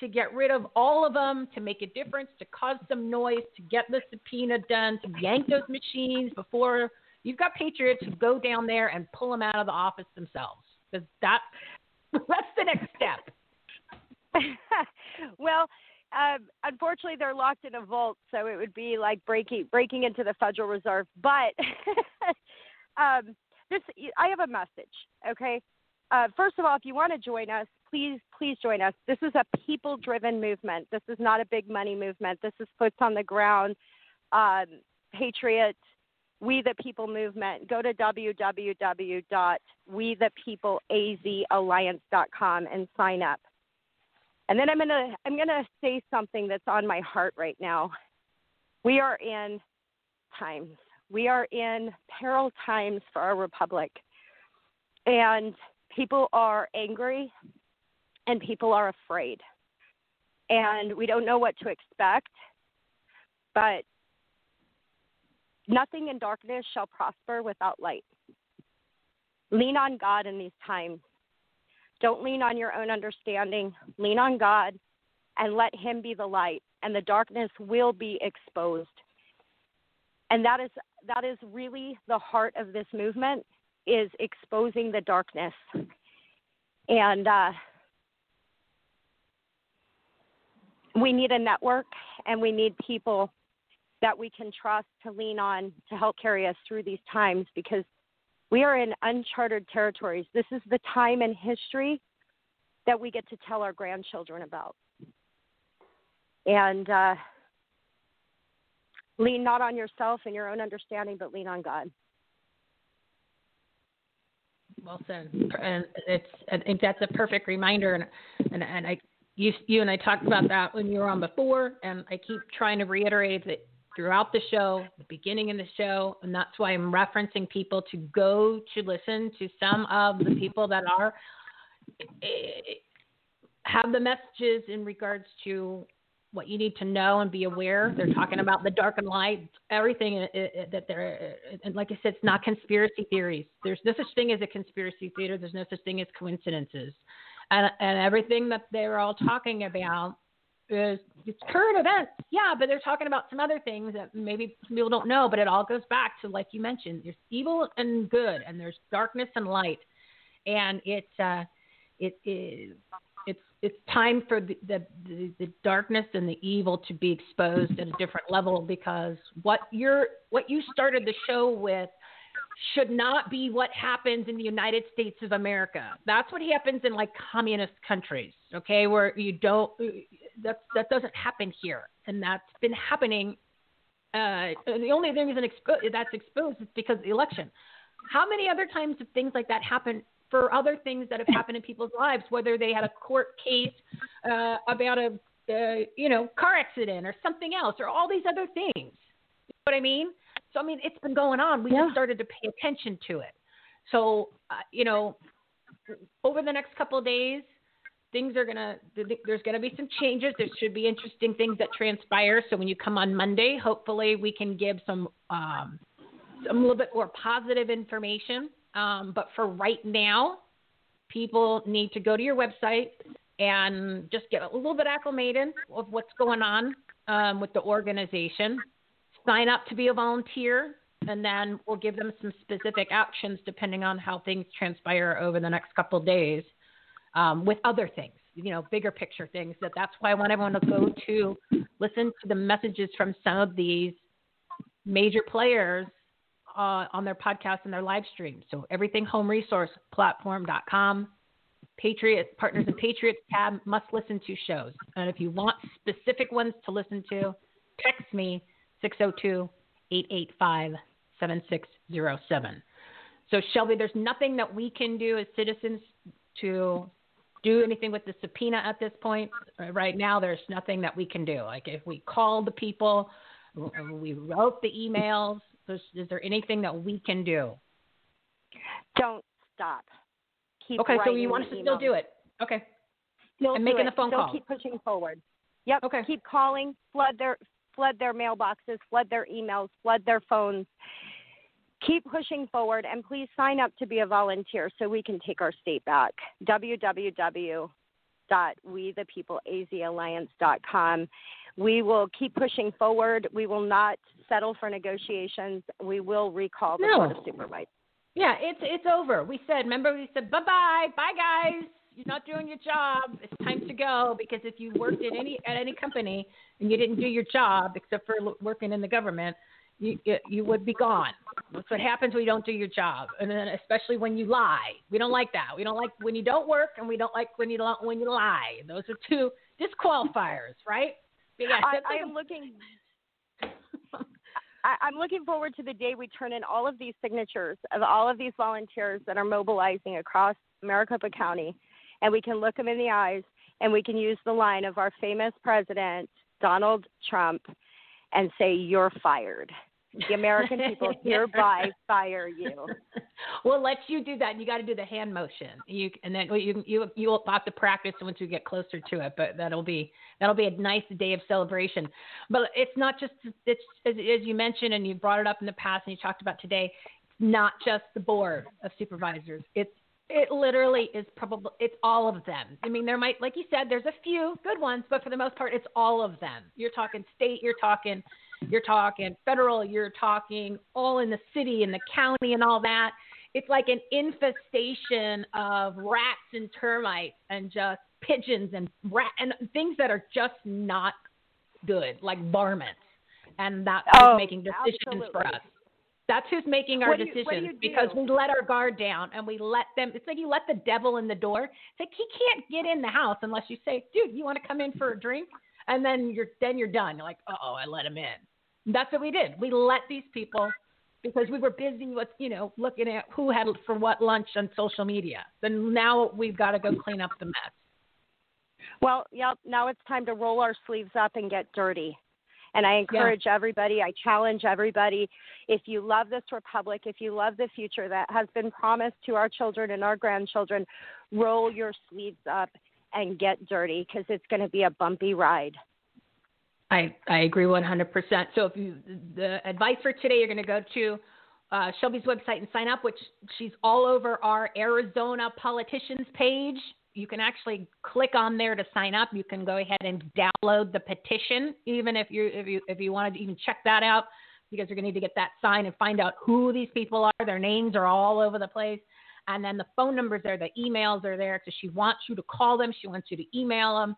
to get rid of all of them, to make a difference, to cause some noise, to get the subpoena done, to yank those machines before you've got patriots who go down there and pull them out of the office themselves. Because that, that's the next step. well, um, unfortunately, they're locked in a vault, so it would be like breaking breaking into the Federal Reserve. But um, this, I have a message. Okay, uh, first of all, if you want to join us, please please join us. This is a people-driven movement. This is not a big money movement. This is puts on the ground. Um, Patriot, We the People movement. Go to www.wethepeopleazalliance.com and sign up. And then I'm gonna I'm gonna say something that's on my heart right now. We are in times. We are in peril times for our republic. And people are angry and people are afraid. And we don't know what to expect. But nothing in darkness shall prosper without light. Lean on God in these times. Don't lean on your own understanding. Lean on God and let Him be the light, and the darkness will be exposed. And that is that is really the heart of this movement is exposing the darkness. And uh, we need a network, and we need people that we can trust to lean on to help carry us through these times because we are in uncharted territories. This is the time in history that we get to tell our grandchildren about. And uh, lean not on yourself and your own understanding, but lean on God. Well said. And it's I think that's a perfect reminder and and, and I you you and I talked about that when you were on before and I keep trying to reiterate that throughout the show, the beginning of the show, and that's why I'm referencing people to go to listen to some of the people that are eh, have the messages in regards to what you need to know and be aware. They're talking about the dark and light, everything uh, uh, that they're, and like I said, it's not conspiracy theories. There's no such thing as a conspiracy theater. There's no such thing as coincidences, and and everything that they're all talking about is it's current events. Yeah, but they're talking about some other things that maybe people don't know. But it all goes back to like you mentioned. There's evil and good, and there's darkness and light, and it's uh, it is it's it's time for the, the, the, the darkness and the evil to be exposed at a different level because what you're what you started the show with should not be what happens in the United States of America. That's what happens in like communist countries, okay, where you don't that that doesn't happen here, and that's been happening. Uh, the only reason expo- that's exposed is because of the election. How many other times have things like that happened for other things that have happened in people's lives, whether they had a court case uh, about a uh, you know car accident or something else, or all these other things. You know what I mean? So I mean, it's been going on. We yeah. just started to pay attention to it. So uh, you know, over the next couple of days, things are gonna there's gonna be some changes. There should be interesting things that transpire. So when you come on Monday, hopefully we can give some um, some a little bit more positive information um, but for right now, people need to go to your website and just get a little bit acclimated of what's going on um, with the organization. Sign up to be a volunteer, and then we'll give them some specific actions depending on how things transpire over the next couple days um, with other things, you know, bigger picture things. That that's why I want everyone to go to listen to the messages from some of these major players uh, on their podcast and their live stream. So everything home resource platform.com, Patriot Partners and Patriots tab must listen to shows. And if you want specific ones to listen to, text me 602 885 7607. So, Shelby, there's nothing that we can do as citizens to do anything with the subpoena at this point. Right now, there's nothing that we can do. Like if we called the people, we wrote the emails, is, is there anything that we can do? Don't stop. Keep okay, so you want us to still do it? Okay. Still and making it. the phone still call. keep pushing forward. Yep. Okay. Keep calling. Flood their flood their mailboxes. Flood their emails. Flood their phones. Keep pushing forward, and please sign up to be a volunteer so we can take our state back. www.wethepeopleazalliance.com. We will keep pushing forward. We will not settle for negotiations. We will recall the no. Board of Supervisors. Yeah, it's it's over. We said, remember, we said, bye bye, bye guys. You're not doing your job. It's time to go because if you worked at any at any company and you didn't do your job, except for working in the government, you you would be gone. That's what happens when you don't do your job, and then especially when you lie. We don't like that. We don't like when you don't work, and we don't like when you don't when you lie. Those are two disqualifiers, right? Yeah, I, am looking. I, am looking forward to the day we turn in all of these signatures of all of these volunteers that are mobilizing across Maricopa County, and we can look them in the eyes and we can use the line of our famous president, Donald Trump, and say, You're fired. The American people hereby fire you. we'll let you do that. And you got to do the hand motion. You and then you you you will have to practice once you get closer to it. But that'll be that'll be a nice day of celebration. But it's not just it's as, as you mentioned and you brought it up in the past and you talked about today. It's not just the board of supervisors. It's it literally is probably it's all of them. I mean, there might, like you said, there's a few good ones, but for the most part, it's all of them. You're talking state, you're talking you're talking federal, you're talking all in the city and the county and all that. It's like an infestation of rats and termites and just pigeons and rat and things that are just not good, like varmints. And that's oh, making decisions absolutely. for us. That's who's making our what decisions you, you because we let our guard down and we let them. It's like you let the devil in the door. It's like he can't get in the house unless you say, "Dude, you want to come in for a drink?" And then you're then you're done. You're like, "Oh, I let him in." That's what we did. We let these people because we were busy with, you know, looking at who had for what lunch on social media. Then now we've got to go clean up the mess. Well, yep, now it's time to roll our sleeves up and get dirty. And I encourage yeah. everybody, I challenge everybody if you love this republic, if you love the future that has been promised to our children and our grandchildren, roll your sleeves up and get dirty because it's going to be a bumpy ride. I I agree 100%. So if you the advice for today, you're going to go to uh, Shelby's website and sign up, which she's all over our Arizona politicians page. You can actually click on there to sign up. You can go ahead and download the petition, even if you if you if you want to even check that out, because you're going to need to get that signed and find out who these people are. Their names are all over the place. And then the phone numbers are, the emails are there. So she wants you to call them. She wants you to email them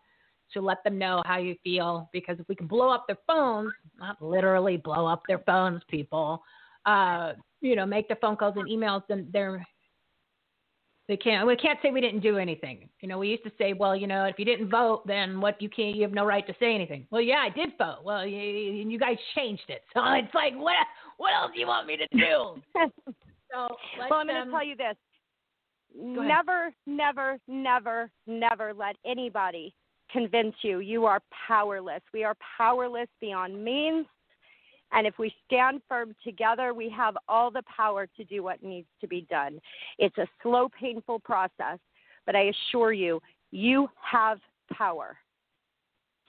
to let them know how you feel. Because if we can blow up their phones, not literally blow up their phones, people, uh, you know, make the phone calls and emails, then they're they can't. We can't say we didn't do anything. You know, we used to say, well, you know, if you didn't vote, then what? You can't. You have no right to say anything. Well, yeah, I did vote. Well, you, you guys changed it. So it's like, what? What else do you want me to do? so well, I'm going to um, tell you this: never, never, never, never let anybody convince you you are powerless. We are powerless beyond means. And if we stand firm together, we have all the power to do what needs to be done. It's a slow, painful process, but I assure you, you have power.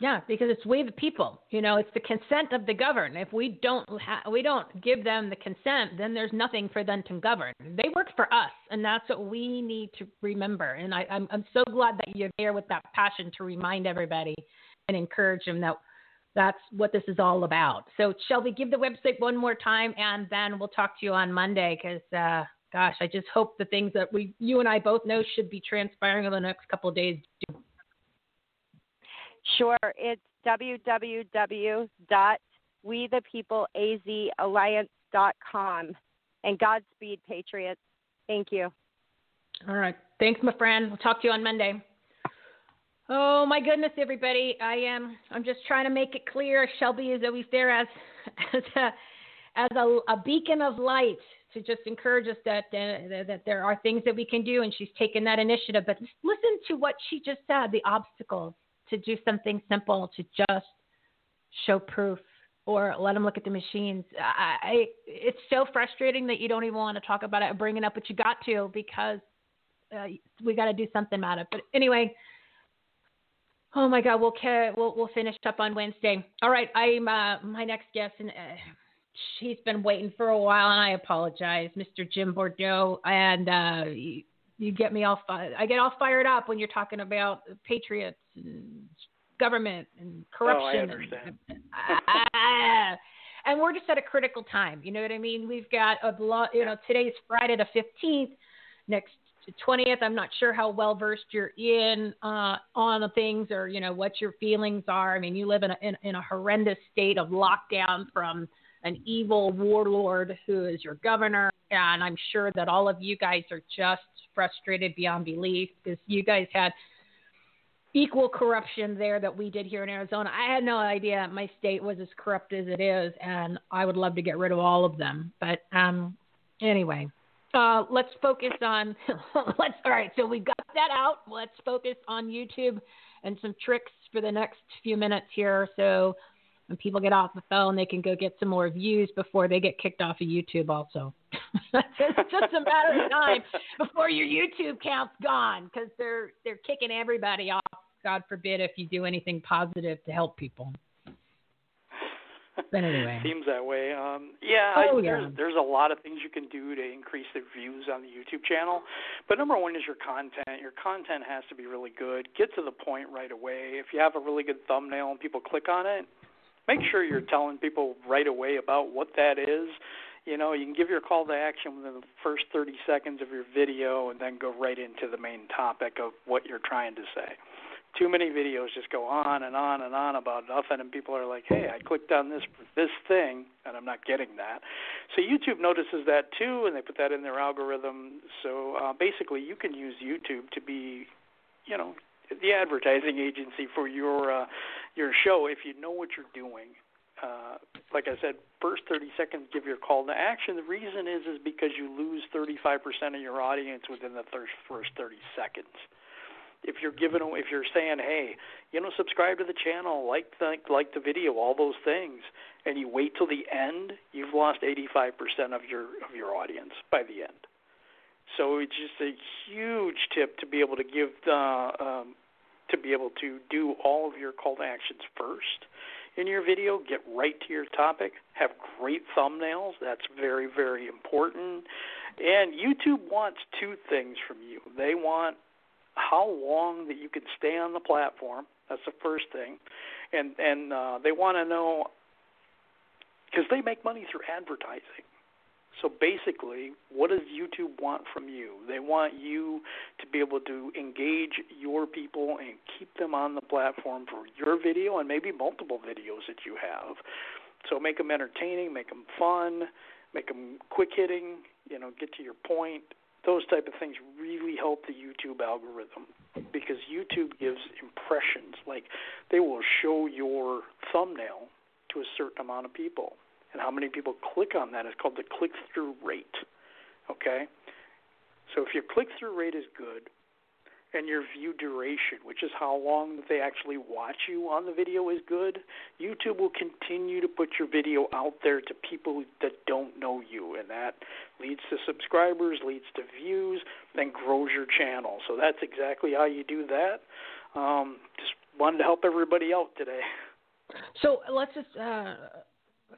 Yeah, because it's we the people. You know, it's the consent of the governed. If we don't ha- we don't give them the consent, then there's nothing for them to govern. They work for us, and that's what we need to remember. And I, I'm I'm so glad that you're there with that passion to remind everybody and encourage them that that's what this is all about. So, Shelby, give the website one more time, and then we'll talk to you on Monday. Because, uh, gosh, I just hope the things that we, you and I both know, should be transpiring over the next couple of days. Sure, it's www.wethepeopleazalliance.com. And Godspeed, Patriots. Thank you. All right. Thanks, my friend. We'll talk to you on Monday. Oh my goodness, everybody! I am. I'm just trying to make it clear. Shelby is always there as as a, as a, a beacon of light to just encourage us that uh, that there are things that we can do, and she's taken that initiative. But listen to what she just said: the obstacles to do something simple, to just show proof, or let them look at the machines. I, I it's so frustrating that you don't even want to talk about it or bring it up, but you got to because uh, we got to do something about it. But anyway. Oh my God, we'll we'll we'll finish up on Wednesday. All right, I'm uh, my next guest, and uh, she's been waiting for a while, and I apologize, Mr. Jim Bordeau. And uh, you, you get me all fi- I get all fired up when you're talking about patriots and government and corruption. Oh, I understand. And, and we're just at a critical time. You know what I mean? We've got a lot. You know, today's Friday the 15th. Next 20th. I'm not sure how well versed you're in uh, on the things or you know what your feelings are. I mean, you live in a, in, in a horrendous state of lockdown from an evil warlord who is your governor, and I'm sure that all of you guys are just frustrated beyond belief because you guys had equal corruption there that we did here in Arizona. I had no idea my state was as corrupt as it is, and I would love to get rid of all of them. But um, anyway, uh, let's focus on let's all right so we've got that out. Let's focus on youtube and some tricks for the next few minutes here. So when people get off the phone they can go get some more views before they get kicked off of youtube also. It's just a matter of time before your youtube count's gone because they're they're kicking everybody off god forbid if you do anything positive to help people but anyway, seems that way. Um, yeah, oh, I, yeah. there's there's a lot of things you can do to increase the views on the YouTube channel, but number one is your content. Your content has to be really good. Get to the point right away. If you have a really good thumbnail and people click on it, make sure you're telling people right away about what that is. You know, you can give your call to action within the first 30 seconds of your video and then go right into the main topic of what you're trying to say too many videos just go on and on and on about nothing and people are like hey i clicked on this this thing and i'm not getting that. So youtube notices that too and they put that in their algorithm. So uh, basically you can use youtube to be you know the advertising agency for your uh, your show if you know what you're doing. Uh, like I said, first 30 seconds give your call to action. The reason is is because you lose 35% of your audience within the first 30 seconds if you're giving if you're saying hey you know subscribe to the channel like the like the video all those things and you wait till the end you've lost 85% of your of your audience by the end so it's just a huge tip to be able to give the um, to be able to do all of your call to actions first in your video. Get right to your topic. Have great thumbnails. That's very, very important. And YouTube wants two things from you. They want how long that you can stay on the platform. That's the first thing. And and uh, they want to know because they make money through advertising. So basically, what does YouTube want from you? They want you to be able to engage your people and keep them on the platform for your video and maybe multiple videos that you have. So make them entertaining, make them fun, make them quick hitting, you know, get to your point. Those type of things really help the YouTube algorithm because YouTube gives impressions. Like they will show your thumbnail to a certain amount of people and how many people click on that is called the click through rate. Okay? So if your click through rate is good and your view duration, which is how long they actually watch you on the video is good, YouTube will continue to put your video out there to people that don't know you and that leads to subscribers, leads to views, then grows your channel. So that's exactly how you do that. Um, just wanted to help everybody out today. So let's just uh,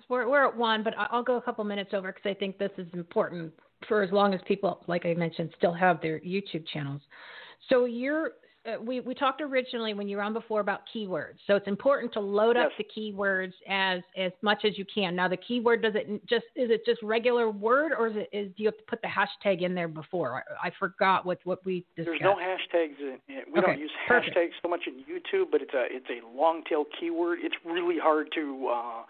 we're we're at one, but I'll go a couple minutes over because I think this is important for as long as people, like I mentioned, still have their YouTube channels. So you're uh, we we talked originally when you were on before about keywords. So it's important to load yes. up the keywords as as much as you can. Now the keyword does it just is it just regular word or is it is do you have to put the hashtag in there before? I, I forgot what what we discussed. There's no hashtags in it. We Okay, don't use perfect. hashtags so much in YouTube, but it's a it's a long tail keyword. It's really hard to uh,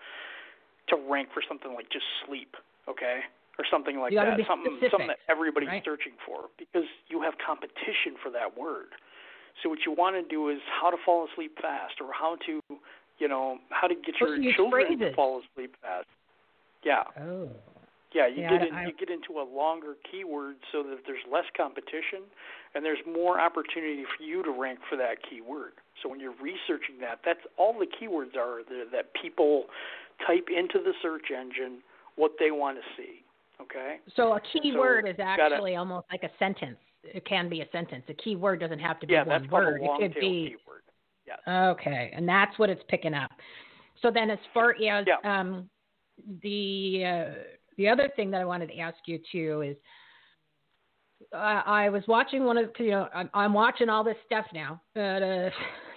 to rank for something like just sleep, okay? Or something like that. something specific, something that everybody's right? searching for because you have competition for that word. So what you want to do is how to fall asleep fast or how to, you know, how to get your children to fall asleep fast. Yeah. Oh. Yeah, you Yeah, get in, I- you get into a longer keyword so that there's less competition and there's more opportunity for you to rank for that keyword. So when you're researching that, that's all the keywords are that people type into the search engine what they want to see. Okay? So a keyword So is you gotta- actually almost like a sentence. It can be a sentence. A key word doesn't have to be Yeah, one that's called word. a long it could tail be keyword. Yes. okay, and that's what it's picking up. So then, as far as Yeah. um, the uh, the other thing that I wanted to ask you too is, I, I was watching one of you know I'm, I'm watching all this stuff now that uh,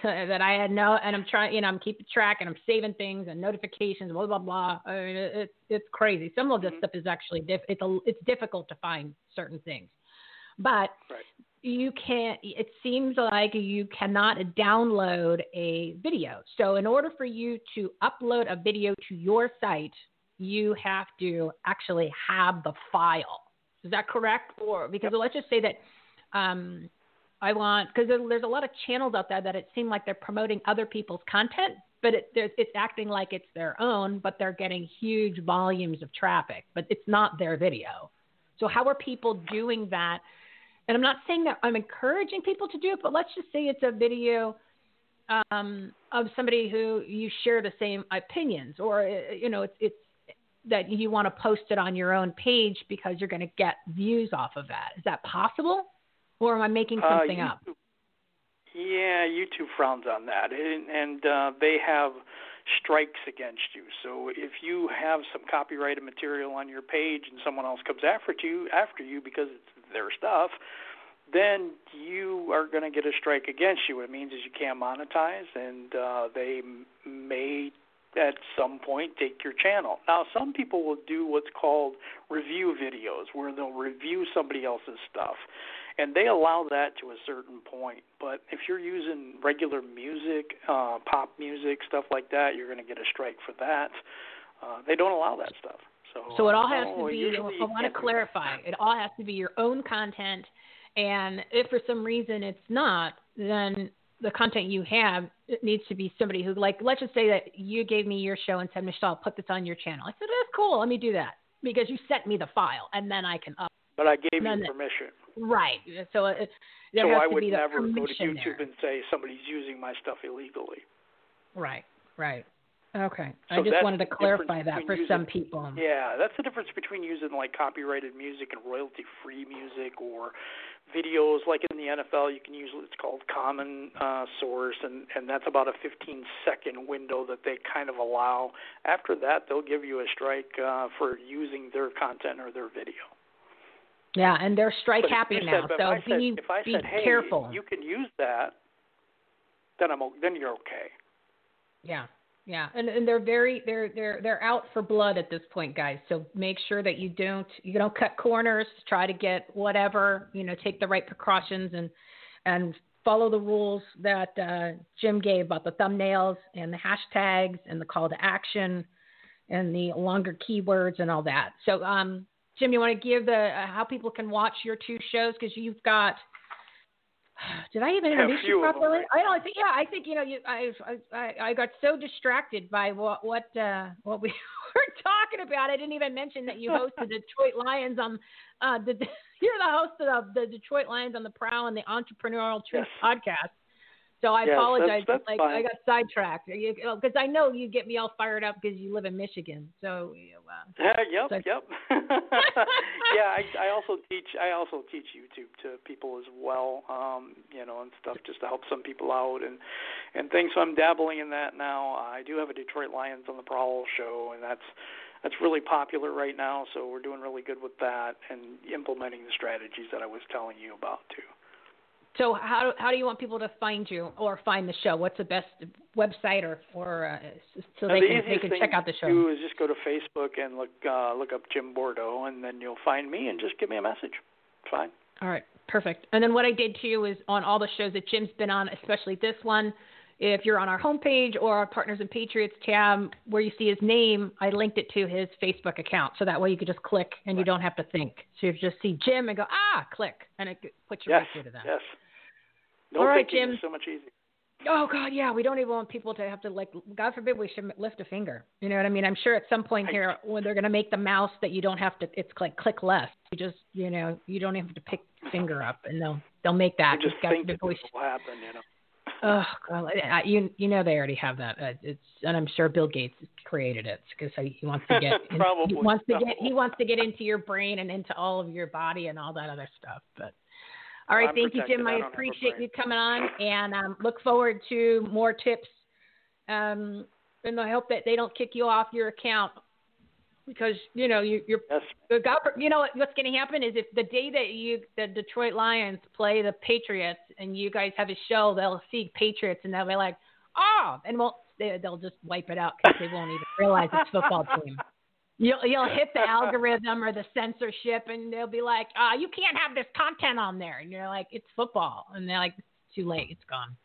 that I had no and I'm trying you know I'm keeping track and I'm saving things and notifications blah blah blah. I mean it's it's crazy. Some of this Mm-hmm. stuff is actually diff- it's a, it's difficult to find certain things, but Right. you can't it seems like you cannot download a video so in order for you to upload a video to your site you have to actually have the file is that correct or because let's just say that um, i want because there, there's a lot of channels out there that it seem like they're promoting other people's content but it, it's acting like it's their own but they're getting huge volumes of traffic but it's not their video. So how are people doing that? And I'm not saying that I'm encouraging people to do it, but let's just say it's a video um, of somebody who you share the same opinions, or uh, you know, it's, it's that you want to post it on your own page because you're going to get views off of that. Is that possible, or am I making Uh, something up? Yeah, YouTube frowns on that, and, and uh, they have strikes against you. So if you have some copyrighted material on your page and someone else comes after you after you because it's their stuff, then you are going to get a strike against you. What it means is you can't monetize, and uh, they may at some point take your channel. Now, some people will do what's called review videos, where they'll review somebody else's stuff, and they allow that to a certain point. But if you're using regular music, uh, pop music, stuff like that, you're going to get a strike for that. Uh, they don't allow that stuff. So, So it all has no, to be. I want to can't do that. clarify. It all has to be your own content, and if for some reason it's not, then the content you have it needs to be somebody who, like, let's just say that you gave me your show and said, Michele, put this on your channel. I said, that's cool. Let me do that because you sent me the file, and then I can up. But I gave you permission. Right. So it, there so has I to would be never go to YouTube there. and say somebody's using my stuff illegally. Right. Right. Okay. I just wanted to clarify that for between some people. Yeah, that's the difference between using like copyrighted music and royalty-free music, or videos like in the NFL. You can use it's called common uh, source, and and that's about a 15-second window that they kind of allow. After that, they'll give you a strike uh, for using their content or their video. Yeah, and they're strike happy you now, said- so if I said, be if be said, hey, careful. you can use that, then I'm then you're okay. Yeah, yeah, and and they're very they're they're they're out for blood at this point, guys. So make sure that you don't you don't cut corners. Try to get whatever you know. Take the right precautions and and follow the rules that uh, Jim gave about the thumbnails and the hashtags and the call to action and the longer keywords and all that. So, um, Jim, you want to give the uh, how people can watch your two shows because you've got. Did I even introduce you few of them, properly? I don't think. Yeah, I think you know. You, I, I, I got so distracted by what what uh, what we were talking about. I didn't even mention that you host the Detroit Lions on. Uh, the, you're the host of the Detroit Lions on the Prowl and the Entrepreneurial Truth podcast. So I Yes, apologize. that's- that's like fine. I got sidetracked because I know you get me all fired up because you live in Michigan. So uh, Yeah, yep, So- yep. yeah, I, I also teach. I also teach YouTube to people as well. Um, you know, and stuff just to help some people out and and things. So I'm dabbling in that now. I do have a Detroit Lions on the Prowl show, and that's that's really popular right now. So we're doing really good with that and implementing the strategies that I was telling you about too. So how how do you want people to find you or find the show? What's the best website or or uh, so Now, they the can they can check out the to show? do is just go to Facebook and look uh, look up Jim Bordeau, and then you'll find me and just give me a message. It's fine. All right, perfect. And then what I did too is on all the shows that Jim's been on, especially this one, if you're on our homepage or our Partners and Patriots tab where you see his name, I linked it to his Facebook account. So that way you could just click and you don't have to think. So you just see Jim and go, ah, click, and it puts you Yes, right through to that. yes. No All right, Jim. so much easier. Oh God, yeah. We don't even want people to have to like. God forbid we should lift a finger. You know what I mean? I'm sure at some point here when they're going to make the mouse that you don't have to. It's like click less. You just you know you don't even have to pick finger up, and they'll they'll make that. I just It's think will happen, you know. Oh God, I, you you know they already have that. Uh, it's and I'm sure Bill Gates created it because he wants to get in- he wants to get he wants to get into your brain and into all of your body and all that other stuff. But all right, thank you. Jim. I I don't have a appreciate you coming on and um, look forward to more tips. Um, and I hope that they don't kick you off your account because you know you, you're Yes. You know what, what's going to happen is if the day that you the Detroit Lions play the Patriots and you guys have a show, they'll see Patriots and they'll be like, oh, and won't they, they'll just wipe it out because they won't even realize it's football team. You'll you'll hit the algorithm or the censorship, and they'll be like, "Ah, you can't have this content on there." And you're like, "It's football," and they're like, "It's too late. It's gone."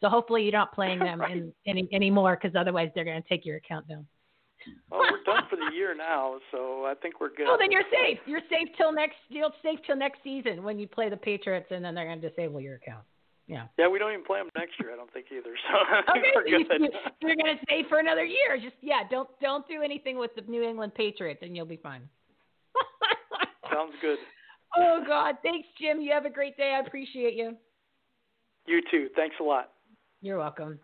So hopefully you're not playing them in, any anymore, because otherwise they're going to take your account down. Well, we're done for the year now, so I think we're good. Oh, then you're safe. You're safe till next. You're safe till next season when you play the Patriots, and then they're going to disable your account. Yeah. Yeah, we don't even play them next year. I don't think either. So Okay, we're so you, good. you, you're going to stay for another year. Just yeah, don't don't do anything with the New England Patriots, and you'll be fine. Sounds good. Oh God, thanks, Jim. You have a great day. I appreciate you. You too. Thanks a lot. You're welcome.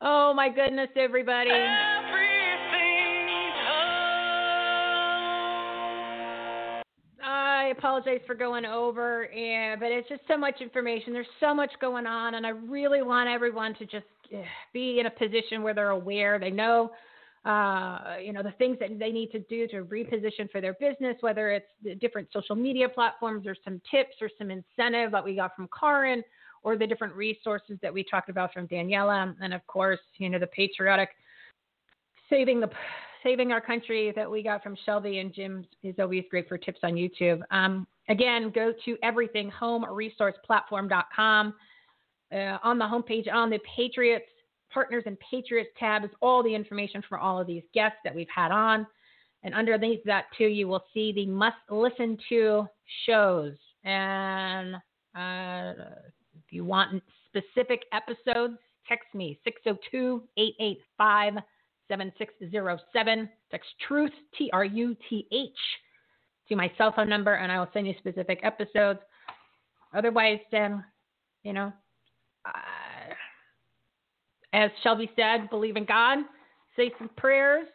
Oh my goodness, everybody. Apologize for going over, yeah, but it's just so much information. There's so much going on, and I really want everyone to just eh, be in a position where they're aware. They know, uh, you know, the things that they need to do to reposition for their business, whether it's the different social media platforms or some tips or some incentive that we got from Karin or the different resources that we talked about from Daniela, and of course, you know, the patriotic saving the saving our country that we got from Shelby and Jim is always great for tips on YouTube. Um, again, go to everythinghomeresourceplatform.com. Uh, on the homepage, on the Patriots Partners and Patriots tab is all the information for all of these guests that we've had on. And underneath that, too, you will see the must listen to shows. And uh, if you want specific episodes, text me 602 885 7607. Text truth, T R U T H, to my cell phone number, and I will send you specific episodes. Otherwise, then, you know, uh, as Shelby said, believe in God, say some prayers,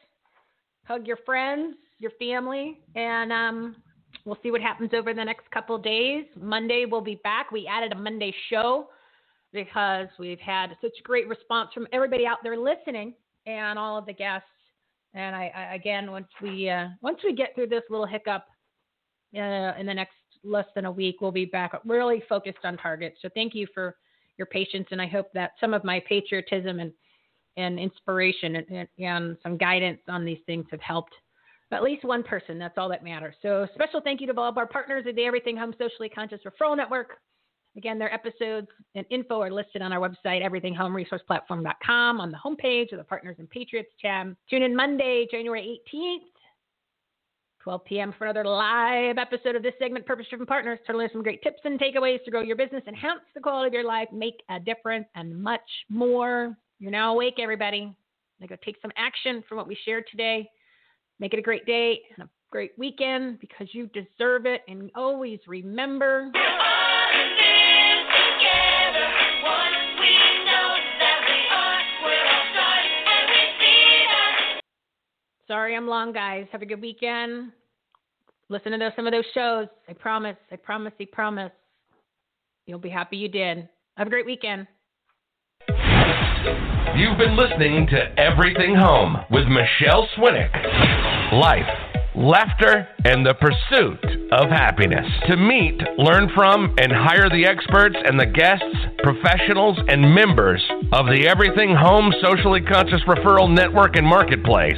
hug your friends, your family, and um, we'll see what happens over the next couple days. Monday we'll be back. We added a Monday show because we've had such a great response from everybody out there listening and all of the guests. And I, I again, once we uh, once we get through this little hiccup uh, in the next less than a week, we'll be back really focused on targets. So thank you for your patience, and I hope that some of my patriotism and and inspiration and, and, some guidance on these things have helped at least one person. That's all that matters. So special thank you to all of our partners at the Everything Home Socially Conscious Referral Network. Again, their episodes and info are listed on our website, everythinghomeresourceplatform.com, on the homepage of the Partners and Patriots tab. Tune in Monday, January 18th, 12 p.m. for another live episode of this segment, Purpose Driven Partners, to learn some great tips and takeaways to grow your business, enhance the quality of your life, make a difference, and much more. You're now awake, everybody. Now go take some action from what we shared today. Make it a great day and a great weekend because you deserve it. And always remember. Sorry I'm long, guys. Have a good weekend. Listen to those, some of those shows. I promise. I promise. I promise. You'll be happy you did. Have a great weekend. You've been listening to Everything Home with Michele Swinick. Life, laughter, and the pursuit of happiness. To meet, learn from, and hire the experts and the guests, professionals, and members of the Everything Home Socially Conscious Referral Network and Marketplace,